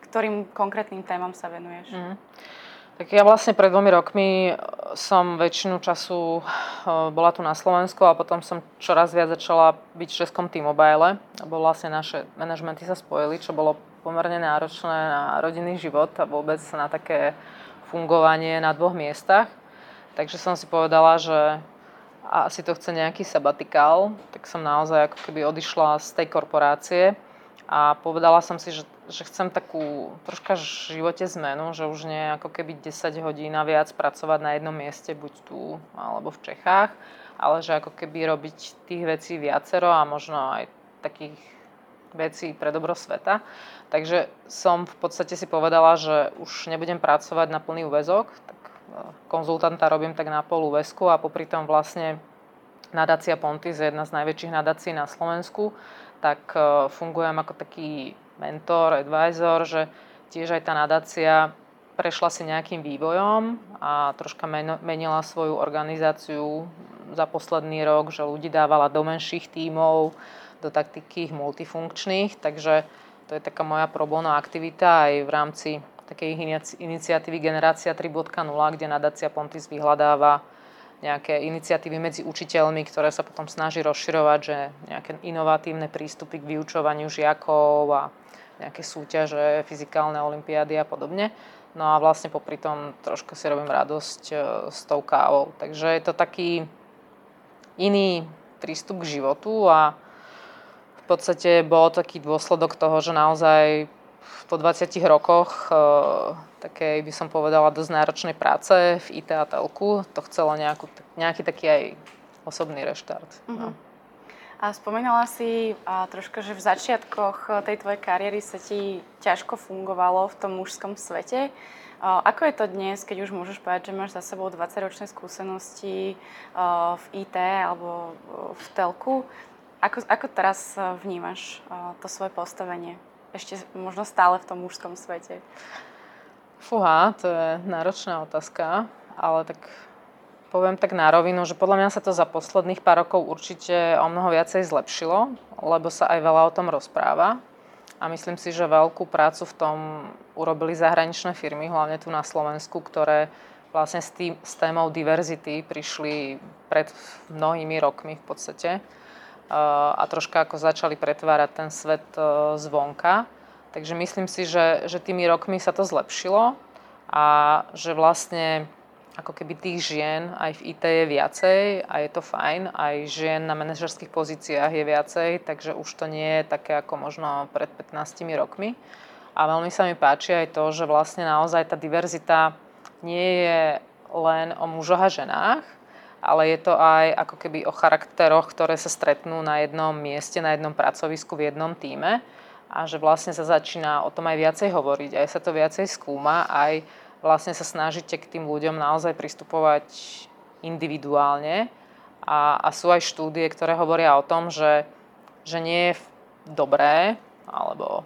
ktorým konkrétnym témam sa venuješ. Mm. Tak ja vlastne pred dvomi rokmi e, som väčšinu času e, bola tu na Slovensku a potom som čoraz viac začala byť v Českom T-Mobile, lebo vlastne naše manažmenty sa spojili, čo bolo pomerne náročné na rodinný život a vôbec na také fungovanie na dvoch miestach. Takže som si povedala, že asi to chce nejaký sabatikál, tak som naozaj ako keby odišla z tej korporácie a povedala som si, že že chcem takú troška v živote zmenu, že už nie ako keby 10 hodín a viac pracovať na jednom mieste, buď tu alebo v Čechách, ale že ako keby robiť tých vecí viacero a možno aj takých vecí pre dobro sveta. Takže som v podstate si povedala, že už nebudem pracovať na plný úvezok, tak e, konzultanta robím tak na pol úvezku a popri tom vlastne nadácia Pontis je jedna z najväčších nadácií na Slovensku, tak e, fungujem ako taký mentor, advisor, že tiež aj tá nadácia prešla si nejakým vývojom a troška menila svoju organizáciu za posledný rok, že ľudí dávala do menších tímov, do takých multifunkčných, takže to je taká moja pro aktivita aj v rámci takej iniciatívy Generácia 3.0, kde nadácia Pontis vyhľadáva nejaké iniciatívy medzi učiteľmi, ktoré sa potom snaží rozširovať, že nejaké inovatívne prístupy k vyučovaniu žiakov a nejaké súťaže, fyzikálne olimpiády a podobne. No a vlastne popri tom trošku si robím radosť e, s tou kávou. Takže je to taký iný prístup k životu a v podstate bol taký dôsledok toho, že naozaj po 20 rokoch e, takej, by som povedala, dosť náročnej práce v IT a telku, to chcelo nejakú, nejaký taký aj osobný reštart. Mm-hmm. No. A spomínala si a, troška, že v začiatkoch e, tej tvojej kariéry sa ti ťažko fungovalo v tom mužskom svete. A, ako je to dnes, keď už môžeš povedať, že máš za sebou 20-ročné skúsenosti v IT alebo v telku? Ako, ako teraz e, vnímaš a, to svoje postavenie? Ešte možno stále v tom mužskom svete. Fúha, to je náročná otázka, ale tak poviem tak na rovinu, že podľa mňa sa to za posledných pár rokov určite o mnoho viacej zlepšilo, lebo sa aj veľa o tom rozpráva. A myslím si, že veľkú prácu v tom urobili zahraničné firmy, hlavne tu na Slovensku, ktoré vlastne s, tým, s témou diverzity prišli pred mnohými rokmi v podstate a troška ako začali pretvárať ten svet e, zvonka. Takže myslím si, že, že tými rokmi sa to zlepšilo a že vlastne ako keby tých žien aj v IT je viacej a je to fajn. Aj žien na manažerských pozíciách je viacej, takže už to nie je také ako možno pred 15 rokmi. A veľmi sa mi páči aj to, že vlastne naozaj tá diverzita nie je len o mužoch a ženách, ale je to aj ako keby o charakteroch, ktoré sa stretnú na jednom mieste, na jednom pracovisku, v jednom týme a že vlastne sa začína o tom aj viacej hovoriť, aj sa to viacej skúma, aj vlastne sa snažíte k tým ľuďom naozaj pristupovať individuálne. A, a sú aj štúdie, ktoré hovoria o tom, že, že nie je dobré, alebo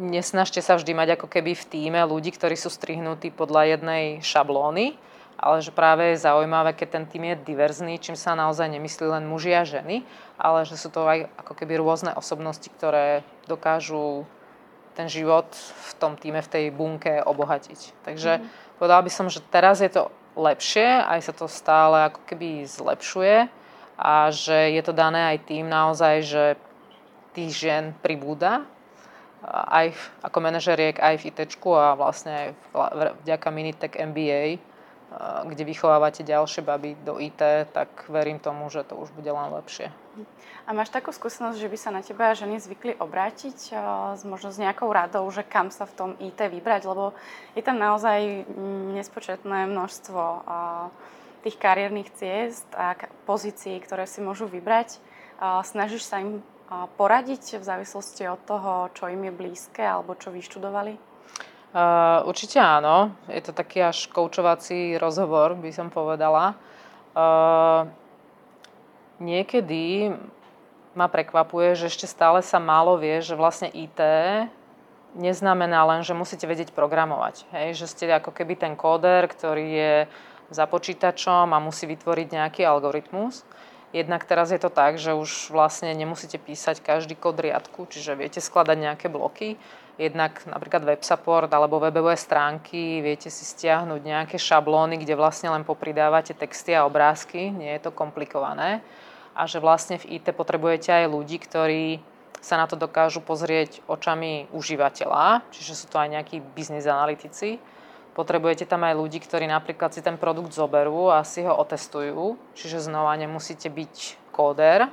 nesnažte sa vždy mať ako keby v týme ľudí, ktorí sú strihnutí podľa jednej šablóny, ale že práve je zaujímavé, keď ten tým je diverzný, čím sa naozaj nemyslí len muži a ženy, ale že sú to aj ako keby rôzne osobnosti, ktoré dokážu ten život v tom týme, v tej bunke obohatiť. Takže mm. povedala by som, že teraz je to lepšie, aj sa to stále ako keby zlepšuje a že je to dané aj tým naozaj, že tých žien pribúda aj ako manažeriek, aj v IT a vlastne aj vďaka Minitech MBA, kde vychovávate ďalšie baby do IT, tak verím tomu, že to už bude len lepšie. A máš takú skúsenosť, že by sa na teba ženy zvykli obrátiť možno s nejakou radou, že kam sa v tom IT vybrať, lebo je tam naozaj mm, nespočetné množstvo tých kariérnych ciest a pozícií, ktoré si môžu vybrať. Snažíš sa im poradiť v závislosti od toho, čo im je blízke alebo čo vyštudovali? Uh, určite áno. Je to taký až koučovací rozhovor, by som povedala. Uh, niekedy ma prekvapuje, že ešte stále sa málo vie, že vlastne IT neznamená len, že musíte vedieť programovať. Hej? Že ste ako keby ten kóder, ktorý je za počítačom a musí vytvoriť nejaký algoritmus. Jednak teraz je to tak, že už vlastne nemusíte písať každý kód riadku, čiže viete skladať nejaké bloky jednak napríklad web support alebo webové stránky, viete si stiahnuť nejaké šablóny, kde vlastne len popridávate texty a obrázky, nie je to komplikované. A že vlastne v IT potrebujete aj ľudí, ktorí sa na to dokážu pozrieť očami užívateľa, čiže sú to aj nejakí biznis analytici. Potrebujete tam aj ľudí, ktorí napríklad si ten produkt zoberú a si ho otestujú, čiže znova nemusíte byť kóder,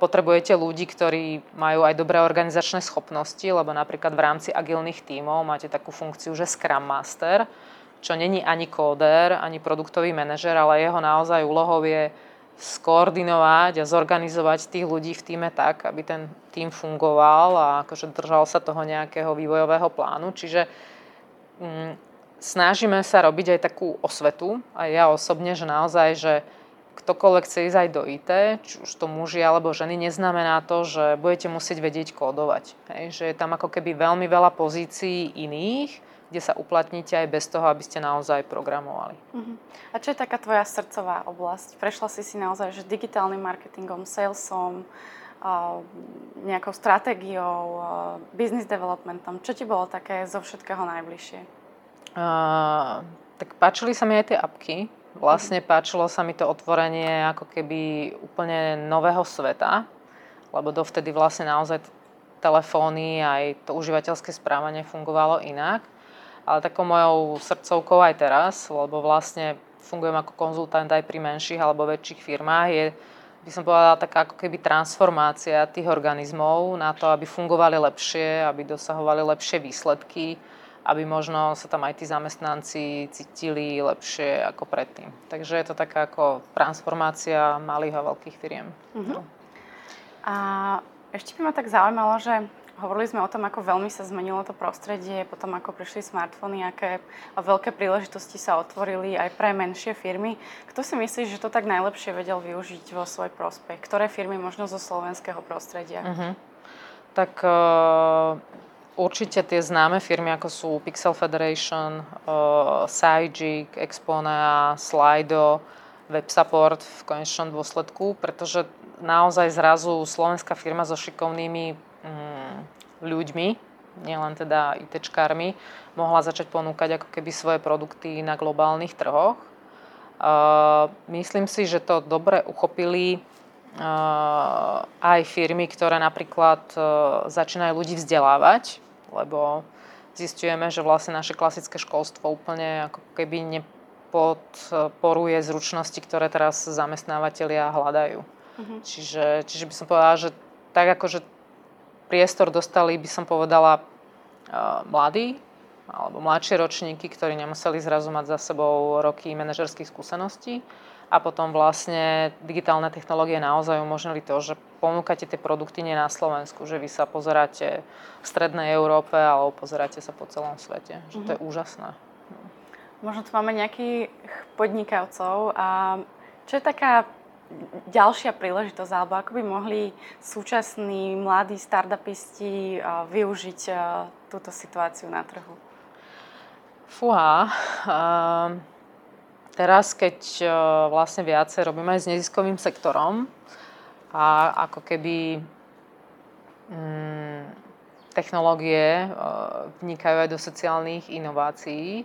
Potrebujete ľudí, ktorí majú aj dobré organizačné schopnosti, lebo napríklad v rámci agilných tímov máte takú funkciu, že Scrum Master, čo není ani kóder, ani produktový manažer, ale jeho naozaj úlohou je skoordinovať a zorganizovať tých ľudí v týme tak, aby ten tým fungoval a akože držal sa toho nejakého vývojového plánu. Čiže mm, snažíme sa robiť aj takú osvetu, aj ja osobne, že naozaj, že ktokoľvek chce ísť aj do IT, či už to muži alebo ženy, neznamená to, že budete musieť vedieť kódovať. Hej, že je tam ako keby veľmi veľa pozícií iných, kde sa uplatníte aj bez toho, aby ste naozaj programovali. Uh-huh. A čo je taká tvoja srdcová oblasť? Prešla si si naozaj že digitálnym marketingom, salesom, nejakou stratégiou, business developmentom. Čo ti bolo také zo všetkého najbližšie? Uh, tak páčili sa mi aj tie apky. Vlastne páčilo sa mi to otvorenie ako keby úplne nového sveta, lebo dovtedy vlastne naozaj telefóny aj to užívateľské správanie fungovalo inak. Ale takou mojou srdcovkou aj teraz, lebo vlastne fungujem ako konzultant aj pri menších alebo väčších firmách, je, by som povedala, taká ako keby transformácia tých organizmov na to, aby fungovali lepšie, aby dosahovali lepšie výsledky, aby možno sa tam aj tí zamestnanci cítili lepšie ako predtým. Takže je to taká ako transformácia malých a veľkých firiem. Uh-huh. A ešte by ma tak zaujímalo, že Hovorili sme o tom, ako veľmi sa zmenilo to prostredie, potom ako prišli smartfóny, aké veľké príležitosti sa otvorili aj pre menšie firmy. Kto si myslí, že to tak najlepšie vedel využiť vo svoj prospech? Ktoré firmy možno zo slovenského prostredia? Uh-huh. Tak uh, určite tie známe firmy, ako sú Pixel Federation, uh, Sajik, Exponea, Slido, WebSupport v konečnom dôsledku, pretože naozaj zrazu slovenská firma so šikovnými Mm, ľuďmi, nielen teda ITčkármi, mohla začať ponúkať ako keby svoje produkty na globálnych trhoch. Myslím si, že to dobre uchopili aj firmy, ktoré napríklad e, začínajú ľudí vzdelávať, lebo zistujeme, že vlastne naše klasické školstvo úplne ako keby nepodporuje zručnosti, ktoré teraz zamestnávateľia hľadajú. Uh-huh. Čiže, čiže by som povedala, že tak ako že priestor dostali, by som povedala, mladí alebo mladšie ročníky, ktorí nemuseli zrazu mať za sebou roky manažerských skúseností. A potom vlastne digitálne technológie naozaj umožnili to, že ponúkate tie produkty nie na Slovensku, že vy sa pozeráte v strednej Európe alebo pozeráte sa po celom svete. Že to je mhm. úžasné. Možno tu máme nejakých podnikavcov a čo je taká ďalšia príležitosť, alebo ako by mohli súčasní mladí startupisti využiť túto situáciu na trhu? Fúha, teraz keď vlastne viacej robíme aj s neziskovým sektorom a ako keby mm, technológie vnikajú aj do sociálnych inovácií,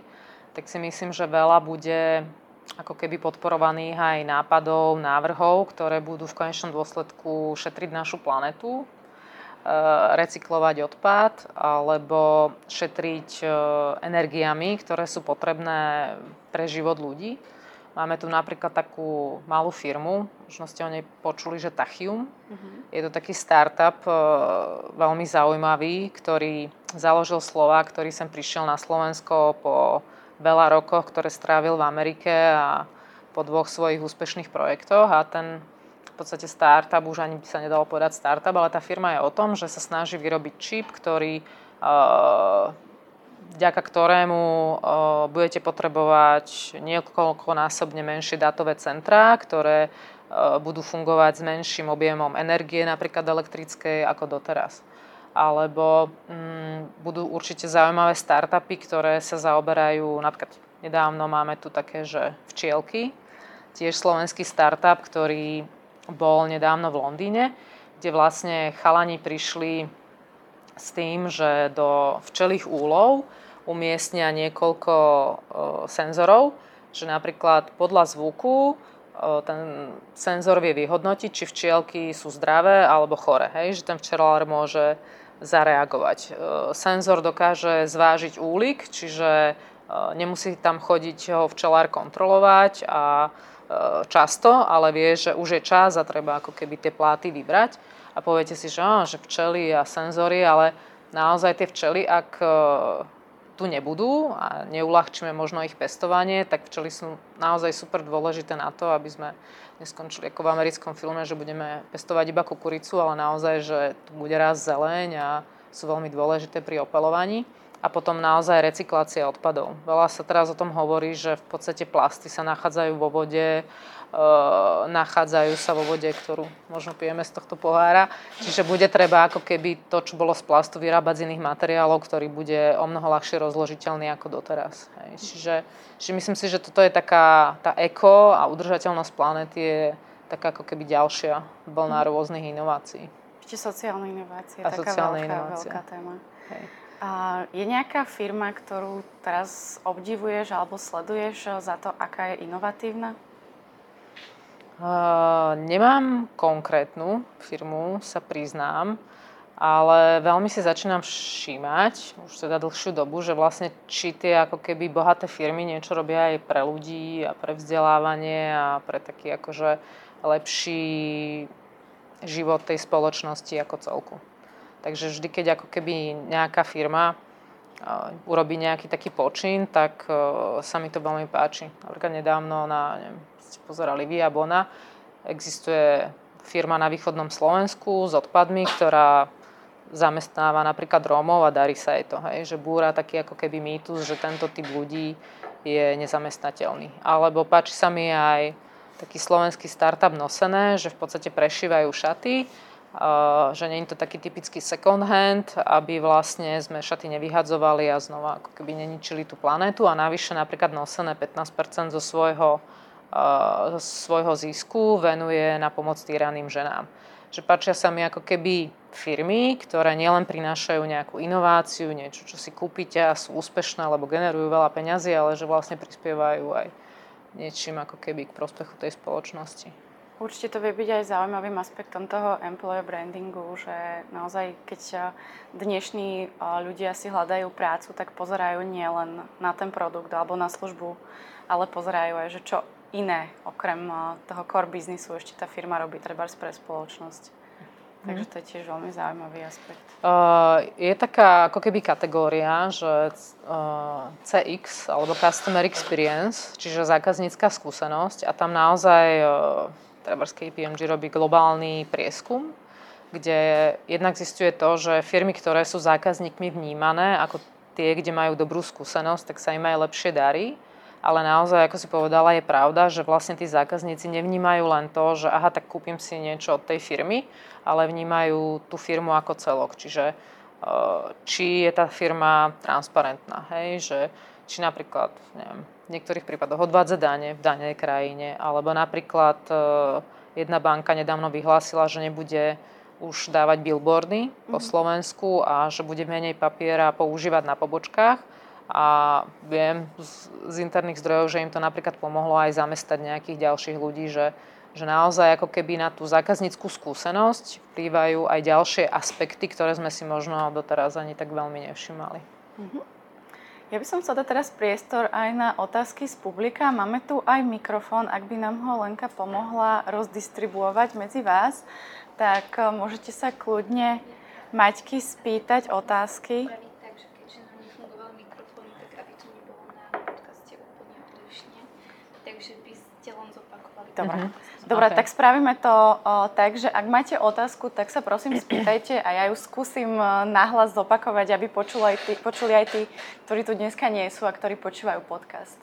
tak si myslím, že veľa bude ako keby podporovaných aj nápadov, návrhov, ktoré budú v konečnom dôsledku šetriť našu planetu, e, recyklovať odpad alebo šetriť e, energiami, ktoré sú potrebné pre život ľudí. Máme tu napríklad takú malú firmu, možno ste o nej počuli, že Tachium. Uh-huh. Je to taký startup e, veľmi zaujímavý, ktorý založil Slova, ktorý sem prišiel na Slovensko po veľa rokoch, ktoré strávil v Amerike a po dvoch svojich úspešných projektoch a ten v podstate startup, už ani by sa nedalo povedať startup, ale tá firma je o tom, že sa snaží vyrobiť čip, ktorý vďaka ktorému budete potrebovať niekoľkonásobne menšie dátové centrá, ktoré budú fungovať s menším objemom energie, napríklad elektrickej, ako doteraz. Alebo mm, budú určite zaujímavé startupy, ktoré sa zaoberajú, napríklad nedávno máme tu také, že včielky, tiež slovenský startup, ktorý bol nedávno v Londýne, kde vlastne chalani prišli s tým, že do včelých úlov umiestnia niekoľko e, senzorov, že napríklad podľa zvuku e, ten senzor vie vyhodnotiť, či včielky sú zdravé alebo chore. Hej? Že ten včelár môže zareagovať. E, senzor dokáže zvážiť úlik, čiže e, nemusí tam chodiť ho včelár kontrolovať a často, ale vie, že už je čas a treba ako keby tie pláty vybrať. A poviete si, že, á, že včely a senzory, ale naozaj tie včely, ak tu nebudú a neulahčíme možno ich pestovanie, tak včely sú naozaj super dôležité na to, aby sme neskončili ako v americkom filme, že budeme pestovať iba kukuricu, ale naozaj, že tu bude raz zeleň a sú veľmi dôležité pri opelovaní. A potom naozaj recyklácia odpadov. Veľa sa teraz o tom hovorí, že v podstate plasty sa nachádzajú vo vode, uh, nachádzajú sa vo vode, ktorú možno pijeme z tohto pohára. Čiže bude treba ako keby to, čo bolo z plastu, vyrábať z iných materiálov, ktorý bude o mnoho ľahšie rozložiteľný ako doteraz. Hej. Čiže, čiže myslím si, že toto je taká tá eko a udržateľnosť planety je taká ako keby ďalšia vlna mhm. rôznych inovácií. Ešte sociálne inovácie, a taká sociálne veľká, inovácie. veľká téma. Hej. A je nejaká firma, ktorú teraz obdivuješ alebo sleduješ za to, aká je inovatívna? Uh, nemám konkrétnu firmu, sa priznám, ale veľmi si začínam všímať, už teda dlhšiu dobu, že vlastne či tie ako keby bohaté firmy niečo robia aj pre ľudí a pre vzdelávanie a pre taký akože lepší život tej spoločnosti ako celku. Takže vždy, keď ako keby nejaká firma urobí nejaký taký počin, tak sa mi to veľmi páči. Napríklad nedávno na, neviem, ste pozerali Via Bona, existuje firma na východnom Slovensku s odpadmi, ktorá zamestnáva napríklad Rómov a darí sa jej to. Hej, že búra taký ako keby mýtus, že tento typ ľudí je nezamestnateľný. Alebo páči sa mi aj taký slovenský startup Nosené, že v podstate prešívajú šaty že nie je to taký typický second hand, aby vlastne sme šaty nevyhadzovali a znova ako keby neničili tú planétu a navyše napríklad nosené 15% zo svojho, zo svojho zisku venuje na pomoc týraným ženám. Že páčia sa mi ako keby firmy, ktoré nielen prinášajú nejakú inováciu, niečo, čo si kúpite a sú úspešné, alebo generujú veľa peňazí, ale že vlastne prispievajú aj niečím ako keby k prospechu tej spoločnosti. Určite to vie byť aj zaujímavým aspektom toho employer brandingu, že naozaj keď eh, dnešní eh, ľudia si hľadajú prácu, tak pozerajú nielen na ten produkt alebo na službu, ale pozerajú aj, že čo iné okrem eh, toho core biznisu ešte tá firma robí treba pre spoločnosť. Takže to je tiež veľmi zaujímavý aspekt. Uh, je taká ako keby kategória, že uh, CX alebo Customer Experience, čiže zákaznícka skúsenosť a tam naozaj uh, treba KPMG robí globálny prieskum, kde jednak zistuje to, že firmy, ktoré sú zákazníkmi vnímané ako tie, kde majú dobrú skúsenosť, tak sa im aj lepšie darí. Ale naozaj, ako si povedala, je pravda, že vlastne tí zákazníci nevnímajú len to, že aha, tak kúpim si niečo od tej firmy, ale vnímajú tú firmu ako celok. Čiže eh, či je tá firma transparentná, hej, že či napríklad, neviem, v niektorých prípadoch odvádza dane v danej krajine, alebo napríklad e, jedna banka nedávno vyhlásila, že nebude už dávať billboardy po mhm. Slovensku a že bude menej papiera používať na pobočkách. A viem z, z interných zdrojov, že im to napríklad pomohlo aj zamestať nejakých ďalších ľudí, že, že naozaj ako keby na tú zákazníckú skúsenosť vplývajú aj ďalšie aspekty, ktoré sme si možno doteraz ani tak veľmi nevšimali. Mm-hmm. Ja by som chcela dať teraz priestor aj na otázky z publika. Máme tu aj mikrofón, ak by nám ho Lenka pomohla rozdistribuovať medzi vás, tak eh, môžete sa kľudne Maťky spýtať otázky. Dobre. Uh-huh. Dobre, okay. tak spravíme to o, tak, že ak máte otázku, tak sa prosím spýtajte a ja ju skúsim nahlas zopakovať, aby počuli aj, tí, počuli aj tí, ktorí tu dneska nie sú a ktorí počúvajú podcast.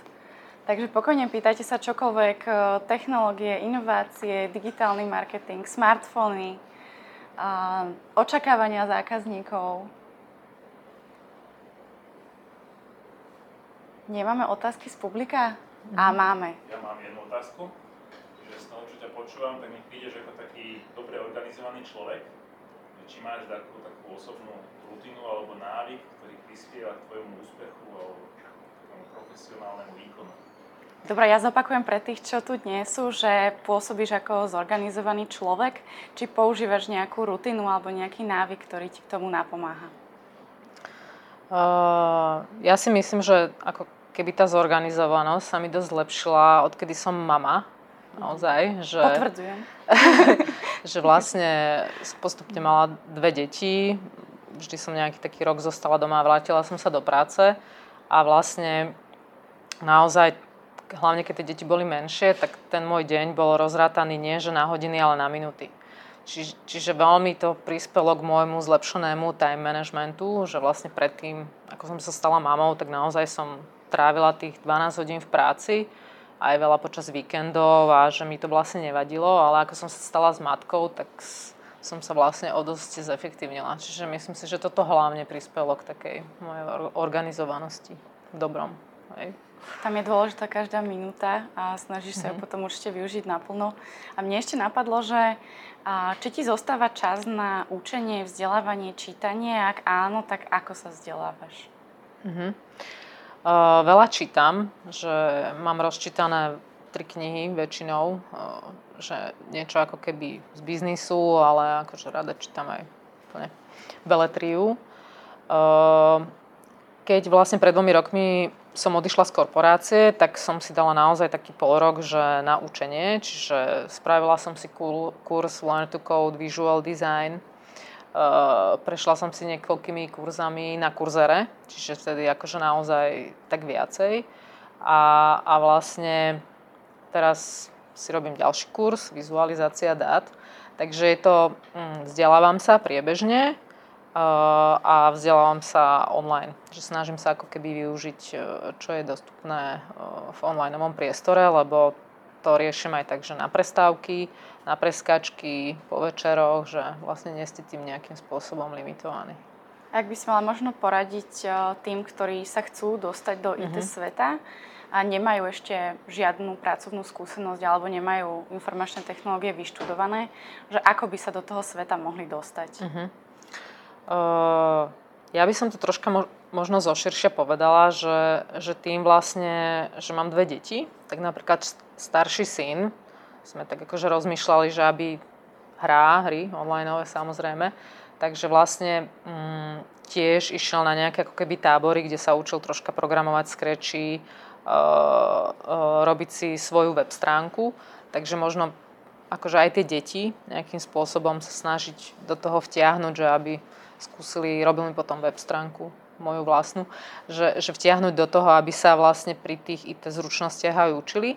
Takže pokojne pýtajte sa čokoľvek, technológie, inovácie, digitálny marketing, smartfóny, očakávania zákazníkov. Nemáme otázky z publika? Mm. A máme. Ja mám jednu otázku počúvam, tak mi prídeš ako taký dobre organizovaný človek, či máš takú, takú osobnú rutinu alebo návyk, ktorý prispieva k tvojmu úspechu alebo tomu profesionálnemu výkonu. Dobre, ja zopakujem pre tých, čo tu nie sú, že pôsobíš ako zorganizovaný človek, či používaš nejakú rutinu alebo nejaký návyk, ktorý ti k tomu napomáha? Uh, ja si myslím, že ako keby tá zorganizovanosť sa mi dosť zlepšila, odkedy som mama naozaj. Že, Potvrdzujem. že vlastne postupne mala dve deti, vždy som nejaký taký rok zostala doma a vrátila som sa do práce a vlastne naozaj, hlavne keď tie deti boli menšie, tak ten môj deň bol rozrátaný nie že na hodiny, ale na minúty. Či, čiže veľmi to prispelo k môjmu zlepšenému time managementu, že vlastne predtým, ako som sa stala mamou, tak naozaj som trávila tých 12 hodín v práci, aj veľa počas víkendov a že mi to vlastne nevadilo, ale ako som sa stala s matkou, tak som sa vlastne o dosť zefektívnila. Čiže myslím si, že toto hlavne prispelo k takej mojej organizovanosti v dobrom. Hej. Tam je dôležitá každá minúta a snažíš sa mm-hmm. ju mhm. potom určite využiť naplno. A mne ešte napadlo, že či ti zostáva čas na učenie, vzdelávanie, čítanie? Ak áno, tak ako sa vzdelávaš? Mm-hmm. Veľa čítam, že mám rozčítané tri knihy väčšinou, že niečo ako keby z biznisu, ale akože rada čítam aj úplne beletriu. Keď vlastne pred dvomi rokmi som odišla z korporácie, tak som si dala naozaj taký polrok, že na učenie, čiže spravila som si kurz Learn to Code, Visual Design, prešla som si niekoľkými kurzami na kurzere, čiže vtedy akože naozaj tak viacej. A, a vlastne teraz si robím ďalší kurz, vizualizácia dát, takže je to, hm, vzdelávam sa priebežne, a vzdelávam sa online. Že snažím sa ako keby využiť, e, čo je dostupné v onlineovom priestore, lebo to riešim aj tak, že na prestávky, na preskačky, po večeroch, že vlastne nie ste tým nejakým spôsobom limitovaní. Ak by si mala možno poradiť e, tým, ktorí sa chcú dostať do IT mm-hmm. sveta a nemajú ešte žiadnu pracovnú skúsenosť alebo nemajú informačné technológie vyštudované, že ako by sa do toho sveta mohli dostať? Mm-hmm. Uh, ja by som to troška možno zoširšia povedala, že, že tým vlastne, že mám dve deti, tak napríklad starší syn, sme tak akože rozmýšľali, že aby hrá hry, onlineové samozrejme, takže vlastne mm, tiež išiel na nejaké ako keby tábory, kde sa učil troška programovať skreči, uh, uh, robiť si svoju web stránku, takže možno akože aj tie deti nejakým spôsobom sa snažiť do toho vtiahnuť, že aby skúsili, robili potom web stránku moju vlastnú, že, že vtiahnuť do toho, aby sa vlastne pri tých IT zručnostiach aj učili.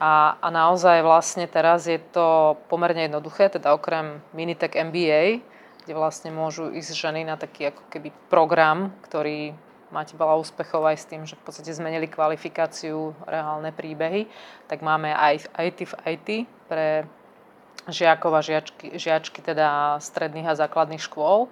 A, a naozaj vlastne teraz je to pomerne jednoduché, teda okrem Minitech MBA, kde vlastne môžu ísť ženy na taký ako keby program, ktorý máte veľa úspechov aj s tým, že v podstate zmenili kvalifikáciu, reálne príbehy, tak máme aj IT v IT pre žiakov a žiačky, žiačky teda stredných a základných škôl.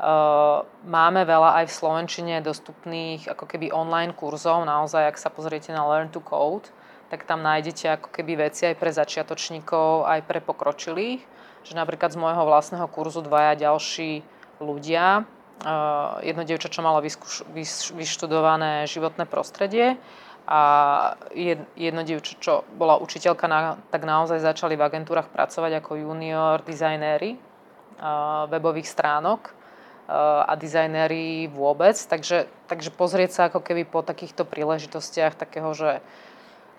Ehm, máme veľa aj v Slovenčine dostupných ako keby online kurzov, naozaj, ak sa pozriete na Learn to Code, tak tam nájdete ako keby veci aj pre začiatočníkov, aj pre pokročilých. Že napríklad z môjho vlastného kurzu dvaja ďalší ľudia, ehm, jedno dievča, čo malo vyštudované životné prostredie a jedno dievča, čo bola učiteľka, tak naozaj začali v agentúrach pracovať ako junior dizajnéri ehm, webových stránok a dizajnéri vôbec. Takže, takže pozrieť sa ako keby po takýchto príležitostiach takého, že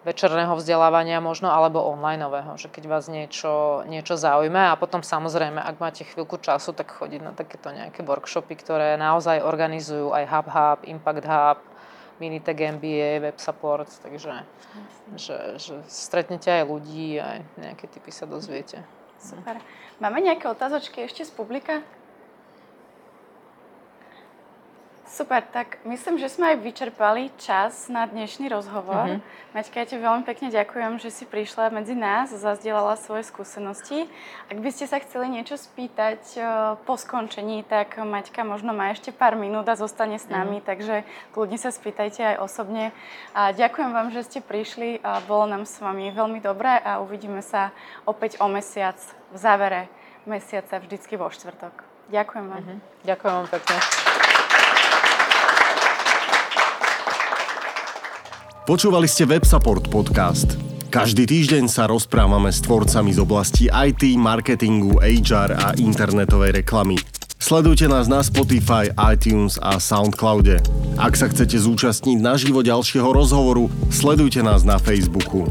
večerného vzdelávania možno, alebo onlineového, že keď vás niečo, niečo zaujme a potom samozrejme, ak máte chvíľku času, tak chodiť na takéto nejaké workshopy, ktoré naozaj organizujú aj Hub Hub, Impact Hub, Minitech MBA, Web Support, takže že, že stretnete aj ľudí, aj nejaké typy sa dozviete. Super. Máme nejaké otázočky ešte z publika? Super, tak myslím, že sme aj vyčerpali čas na dnešný rozhovor. Mm-hmm. Maťka, ja ti veľmi pekne ďakujem, že si prišla medzi nás, zazdielala svoje skúsenosti. Ak by ste sa chceli niečo spýtať eh, po skončení, tak Maťka možno má ešte pár minút a zostane s nami, mm-hmm. takže kľudne sa spýtajte aj osobne. A ďakujem vám, že ste prišli a bolo nám s vami veľmi dobré a uvidíme sa opäť o mesiac v závere mesiaca vždycky vo štvrtok. Ďakujem vám. Mm-hmm. Ďakujem vám pekne. Počúvali ste WebSupport podcast. Každý týždeň sa rozprávame s tvorcami z oblasti IT, marketingu, HR a internetovej reklamy. Sledujte nás na Spotify, iTunes a Soundcloude. Ak sa chcete zúčastniť na živo ďalšieho rozhovoru, sledujte nás na Facebooku.